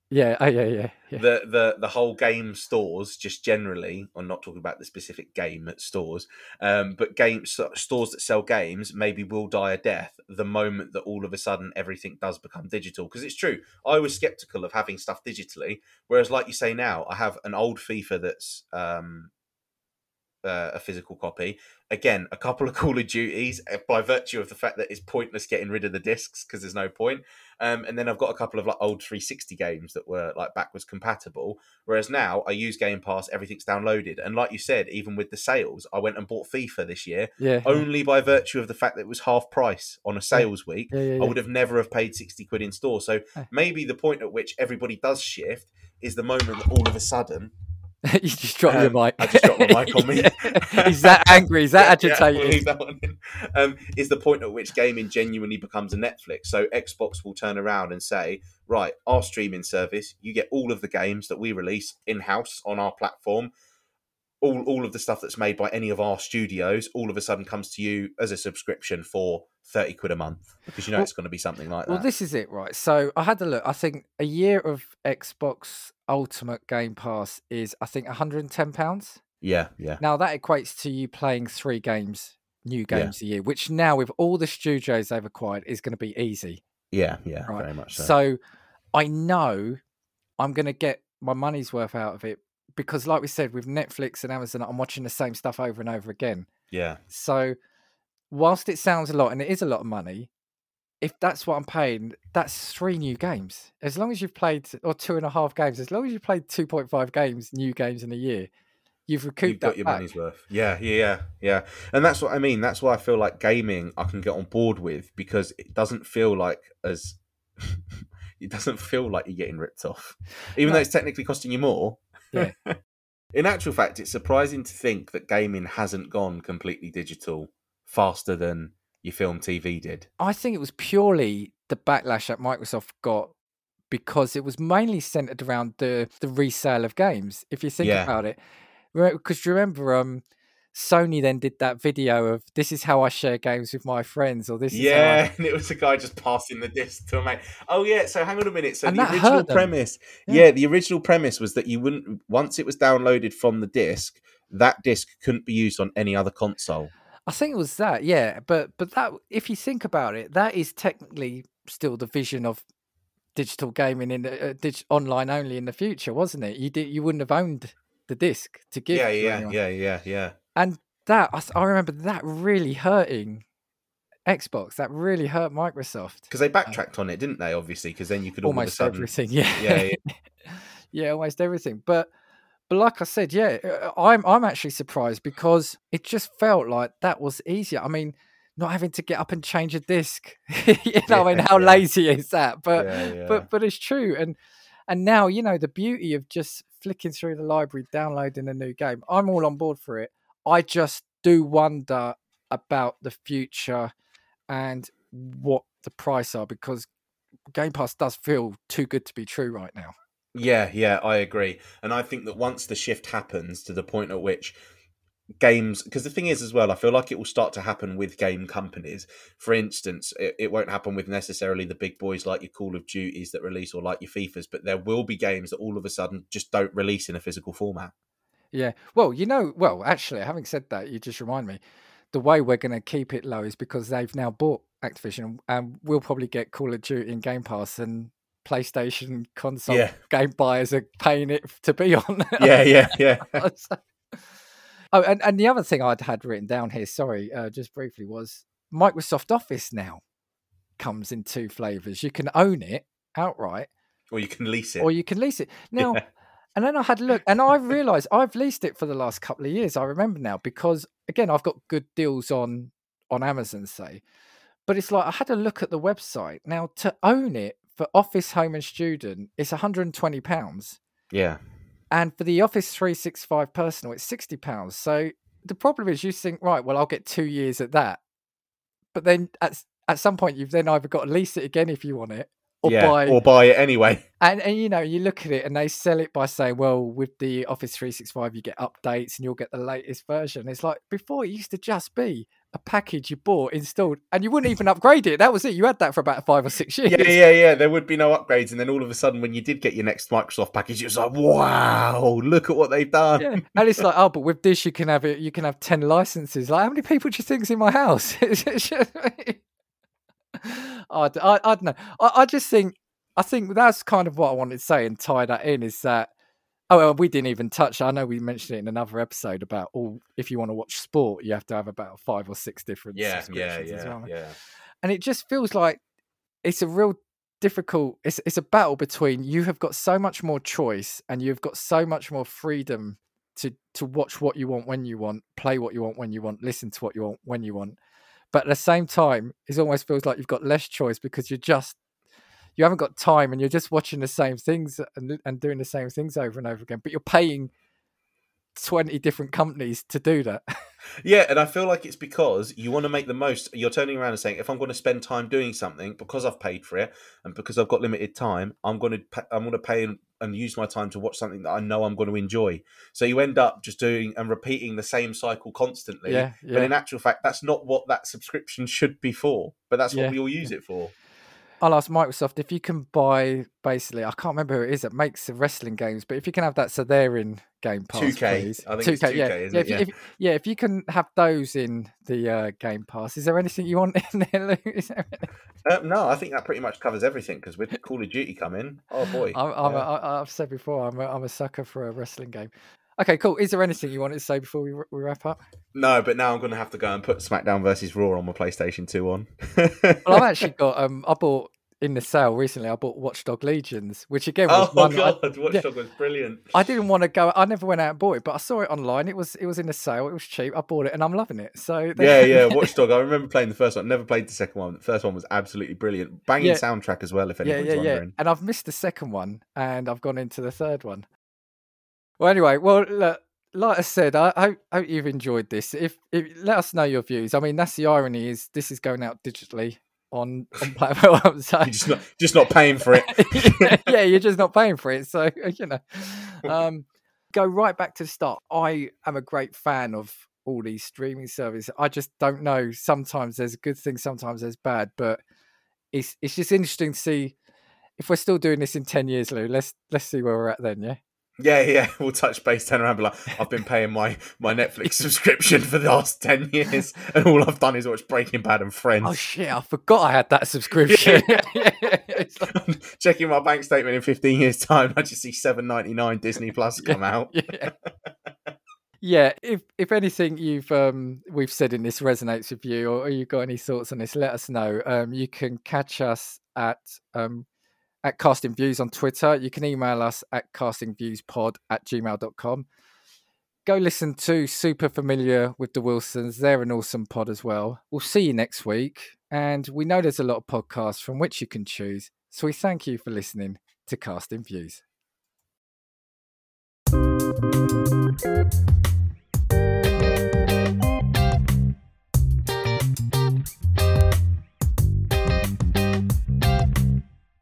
Yeah, oh yeah, yeah, yeah. The the the whole game stores, just generally, I'm not talking about the specific game stores, um, but game stores that sell games maybe will die a death the moment that all of a sudden everything does become digital. Because it's true, I was skeptical of having stuff digitally, whereas like you say now, I have an old FIFA that's um, uh, a physical copy. Again, a couple of Call of Duties uh, by virtue of the fact that it's pointless getting rid of the discs because there's no point. Um, and then I've got a couple of like old 360 games that were like backwards compatible. Whereas now I use Game Pass, everything's downloaded. And like you said, even with the sales, I went and bought FIFA this year Yeah, only by virtue of the fact that it was half price on a sales week. yeah, yeah, I would have never have paid 60 quid in store. So maybe the point at which everybody does shift is the moment that all of a sudden you just dropped your Um, mic. I just dropped my mic on me. He's that angry. He's that Yeah, yeah, we'll that one. Um, is the point at which gaming genuinely becomes a Netflix. So Xbox will turn around and say, right, our streaming service, you get all of the games that we release in house on our platform. All, all of the stuff that's made by any of our studios all of a sudden comes to you as a subscription for 30 quid a month because you know Well- it's going to be something like Well, that. Well, this is it, right? So I had a look. I think a year of Xbox Ultimate Game Pass is, I think, 110 pounds. Yeah, yeah. Now that equates to you playing three games, new Yeah. games a year, which now with all the studios they've acquired is going to be easy. Yeah, yeah, Right. very much so. So I know I'm going to get my money's worth out of it because, like we said, with Netflix and Amazon, I'm watching the same stuff over and over again. yeah, So, whilst it sounds a lot and it is a lot of money, if that's what I'm paying, that's three new games. As long as you've played, or two and a half games, as long as you've played 2.5 games, new games in a year, you've recouped you've got your back. money's worth. Yeah, yeah, yeah, yeah. And that's what I mean. That's why I feel like gaming I can get on board with because it doesn't feel like as it doesn't feel like you're getting ripped off, even No. though it's technically costing you more. Yeah. In actual fact, it's surprising to think that gaming hasn't gone completely digital faster than your film TV did. I think it was purely the backlash that Microsoft got because it was mainly centered around the the resale of games. If you think Yeah. about it, because remember, um, Sony then did that video of this is how I share games with my friends, or this is how I Yeah, and it was a guy just passing the disc to a mate. Oh yeah, so hang on a minute. So And the original premise, Yeah. yeah. the original premise was that you wouldn't once it was downloaded from the disc, that disc couldn't be used on any other console. I think it was that, yeah. But but that if you think about it, that is technically still the vision of digital gaming in the, uh, dig- online only in the future, wasn't it? You did you wouldn't have owned the disc to give. Yeah, to yeah, anyone. yeah, yeah, yeah. And that I, I remember that really hurting Xbox. That really hurt Microsoft. Because they backtracked on it, didn't they? Obviously, because then you could all of a Almost sudden, everything, yeah, Yeah, yeah, almost everything. But but like I said, yeah, uh, I'm I'm actually surprised because it just felt like that was easier. I mean, not having to get up and change a disc. you know, I mean, how yeah. lazy is that? But yeah, yeah. but but it's true and and now you know the beauty of just flicking through the library downloading a new game i'm all on board for it i just do wonder about the future and what the price are because game pass does feel too good to be true right now Yeah, yeah, I agree. And I think that once the shift happens to the point at which games, because the thing is as well, I feel like it will start to happen with game companies. For instance, it, it won't happen with necessarily the big boys like your Call of Duties that release or like your FIFAs, but there will be games that all of a sudden just don't release in a physical format. yeah well you know well actually having said that you just remind me the way we're going to keep it low is because they've now bought activision and we'll probably get call of duty in game pass and playstation console Yeah. game buyers are paying it to be on Yeah, yeah, yeah. Oh, and, and the other thing I'd had written down here, sorry, uh, just briefly, was Microsoft Office now comes in two flavors. You can own it outright, or you can lease it. or you can lease it. Now, Yeah. and then I had a look, and I realised I've leased it for the last couple of years. I remember now because again, I've got good deals on on Amazon, say. But it's like I had a look at the website now to own it for Office Home and Student. It's 120 pounds. Yeah. And for the Office 365 personal, it's £60. So the problem is you think, right, well, I'll get two years at that. But then at, at some point, you've then either got to lease it again if you want it or yeah. buy. Or buy it anyway. and, and, you know, you look at it and they sell it by saying, well, with the Office 365, you get updates and you'll get the latest version. It's like before, it used to just be a package you bought, installed, and you wouldn't even upgrade it. That was it. You had that for about five or six years. Yeah, yeah, yeah. There would be no upgrades, and then all of a sudden, when you did get your next Microsoft package, it was like, wow, look at what they've done. Yeah, and it's like, oh, but with this, you can have it. You can have ten licenses. Like, how many people do you think's in my house? I, just- I, d- I, I don't know. I, I just think, I think that's kind of what I wanted to say and tie that in is that. Oh, well, we didn't even touch. I know we mentioned it in another episode about all. If you want to watch sport, you have to have about five or six different Yeah, yeah, subscriptions as yeah, well. yeah. and it just feels like it's a real difficult it's it's a battle between you have got so much more choice and you've got so much more freedom to to watch what you want when you want play what you want when you want listen to what you want when you want but at the same time it almost feels like you've got less choice because you're just you haven't got time and you're just watching the same things and, and doing the same things over and over again but you're paying 20 different companies to do that Yeah, and I feel like it's because you want to make the most. You're turning around and saying, if I'm going to spend time doing something because I've paid for it and because I've got limited time, I'm going to pay, I'm going to pay and, and use my time to watch something that I know I'm going to enjoy. So you end up just doing and repeating the same cycle constantly. yeah But in actual fact, that's not what that subscription should be for. But that's Yeah, what we all use it for. I'll ask Microsoft if you can buy basically. I can't remember who it is that makes the wrestling games, but if you can have that, so they're in Game Pass, 2K, please. I think it's 2K, yeah, isn't yeah, if, you- Yeah. If, yeah, if you can have those in the uh, Game Pass, is there anything you want in there, Uh, no, I think that pretty much covers everything because with Call of Duty coming, oh boy, I'm, I'm yeah. a, I, I've said before, I'm a, I'm a sucker for a wrestling game. Okay, cool. Is there anything you wanted to say before we, we wrap up? no, but now I'm going to have to go and put SmackDown versus Raw on my PlayStation Two on. Well, I've actually got. Um, I bought in the sale recently. I bought Watchdog Legions, which again was oh one I- god, Watchdog was brilliant. I didn't want to go. I never went out and bought it, but I saw it online. It was it was in the sale. It was cheap. I bought it, and I'm loving it. So Yeah, yeah, Watchdog. I remember playing the first one. Never played the second one. The first one was absolutely brilliant. Banging Yeah. soundtrack as well. If yeah, anyone's yeah, yeah. wondering. And I've missed the second one, and I've gone into the third one. Well, anyway, well, look, like I said, I hope, hope you've enjoyed this. If, if let us know your views. I mean, that's the irony is this is going out digitally on on platforms. So You're just not just not paying for it. yeah, you're just not paying for it. So you know, um, go right back to the start. I am a great fan of all these streaming services. I just don't know. Sometimes there's good things, sometimes there's bad, but it's it's just interesting to see if we're still doing this in ten years, Lou. Let's let's see where we're at then. Yeah. Yeah, yeah. We'll touch base, turn around, be like, I've been paying my my Netflix subscription for the last ten years, and all I've done is watch Breaking Bad and Friends. Oh shit! I forgot I had that subscription. Like- Checking my bank statement in fifteen years' time, I just see seven ninety nine Disney Plus come out. yeah. Yeah, if if anything you've um we've said in this resonates with you or, or you've got any thoughts on this, let us know. Um you can catch us at um at casting views on Twitter. You can email us at castingviewspod at gmail.com. Go listen to Super Familiar with the Wilsons. They're an awesome pod as well. We'll see you next week. And we know there's a lot of podcasts from which you can choose. So we thank you for listening to Casting Views.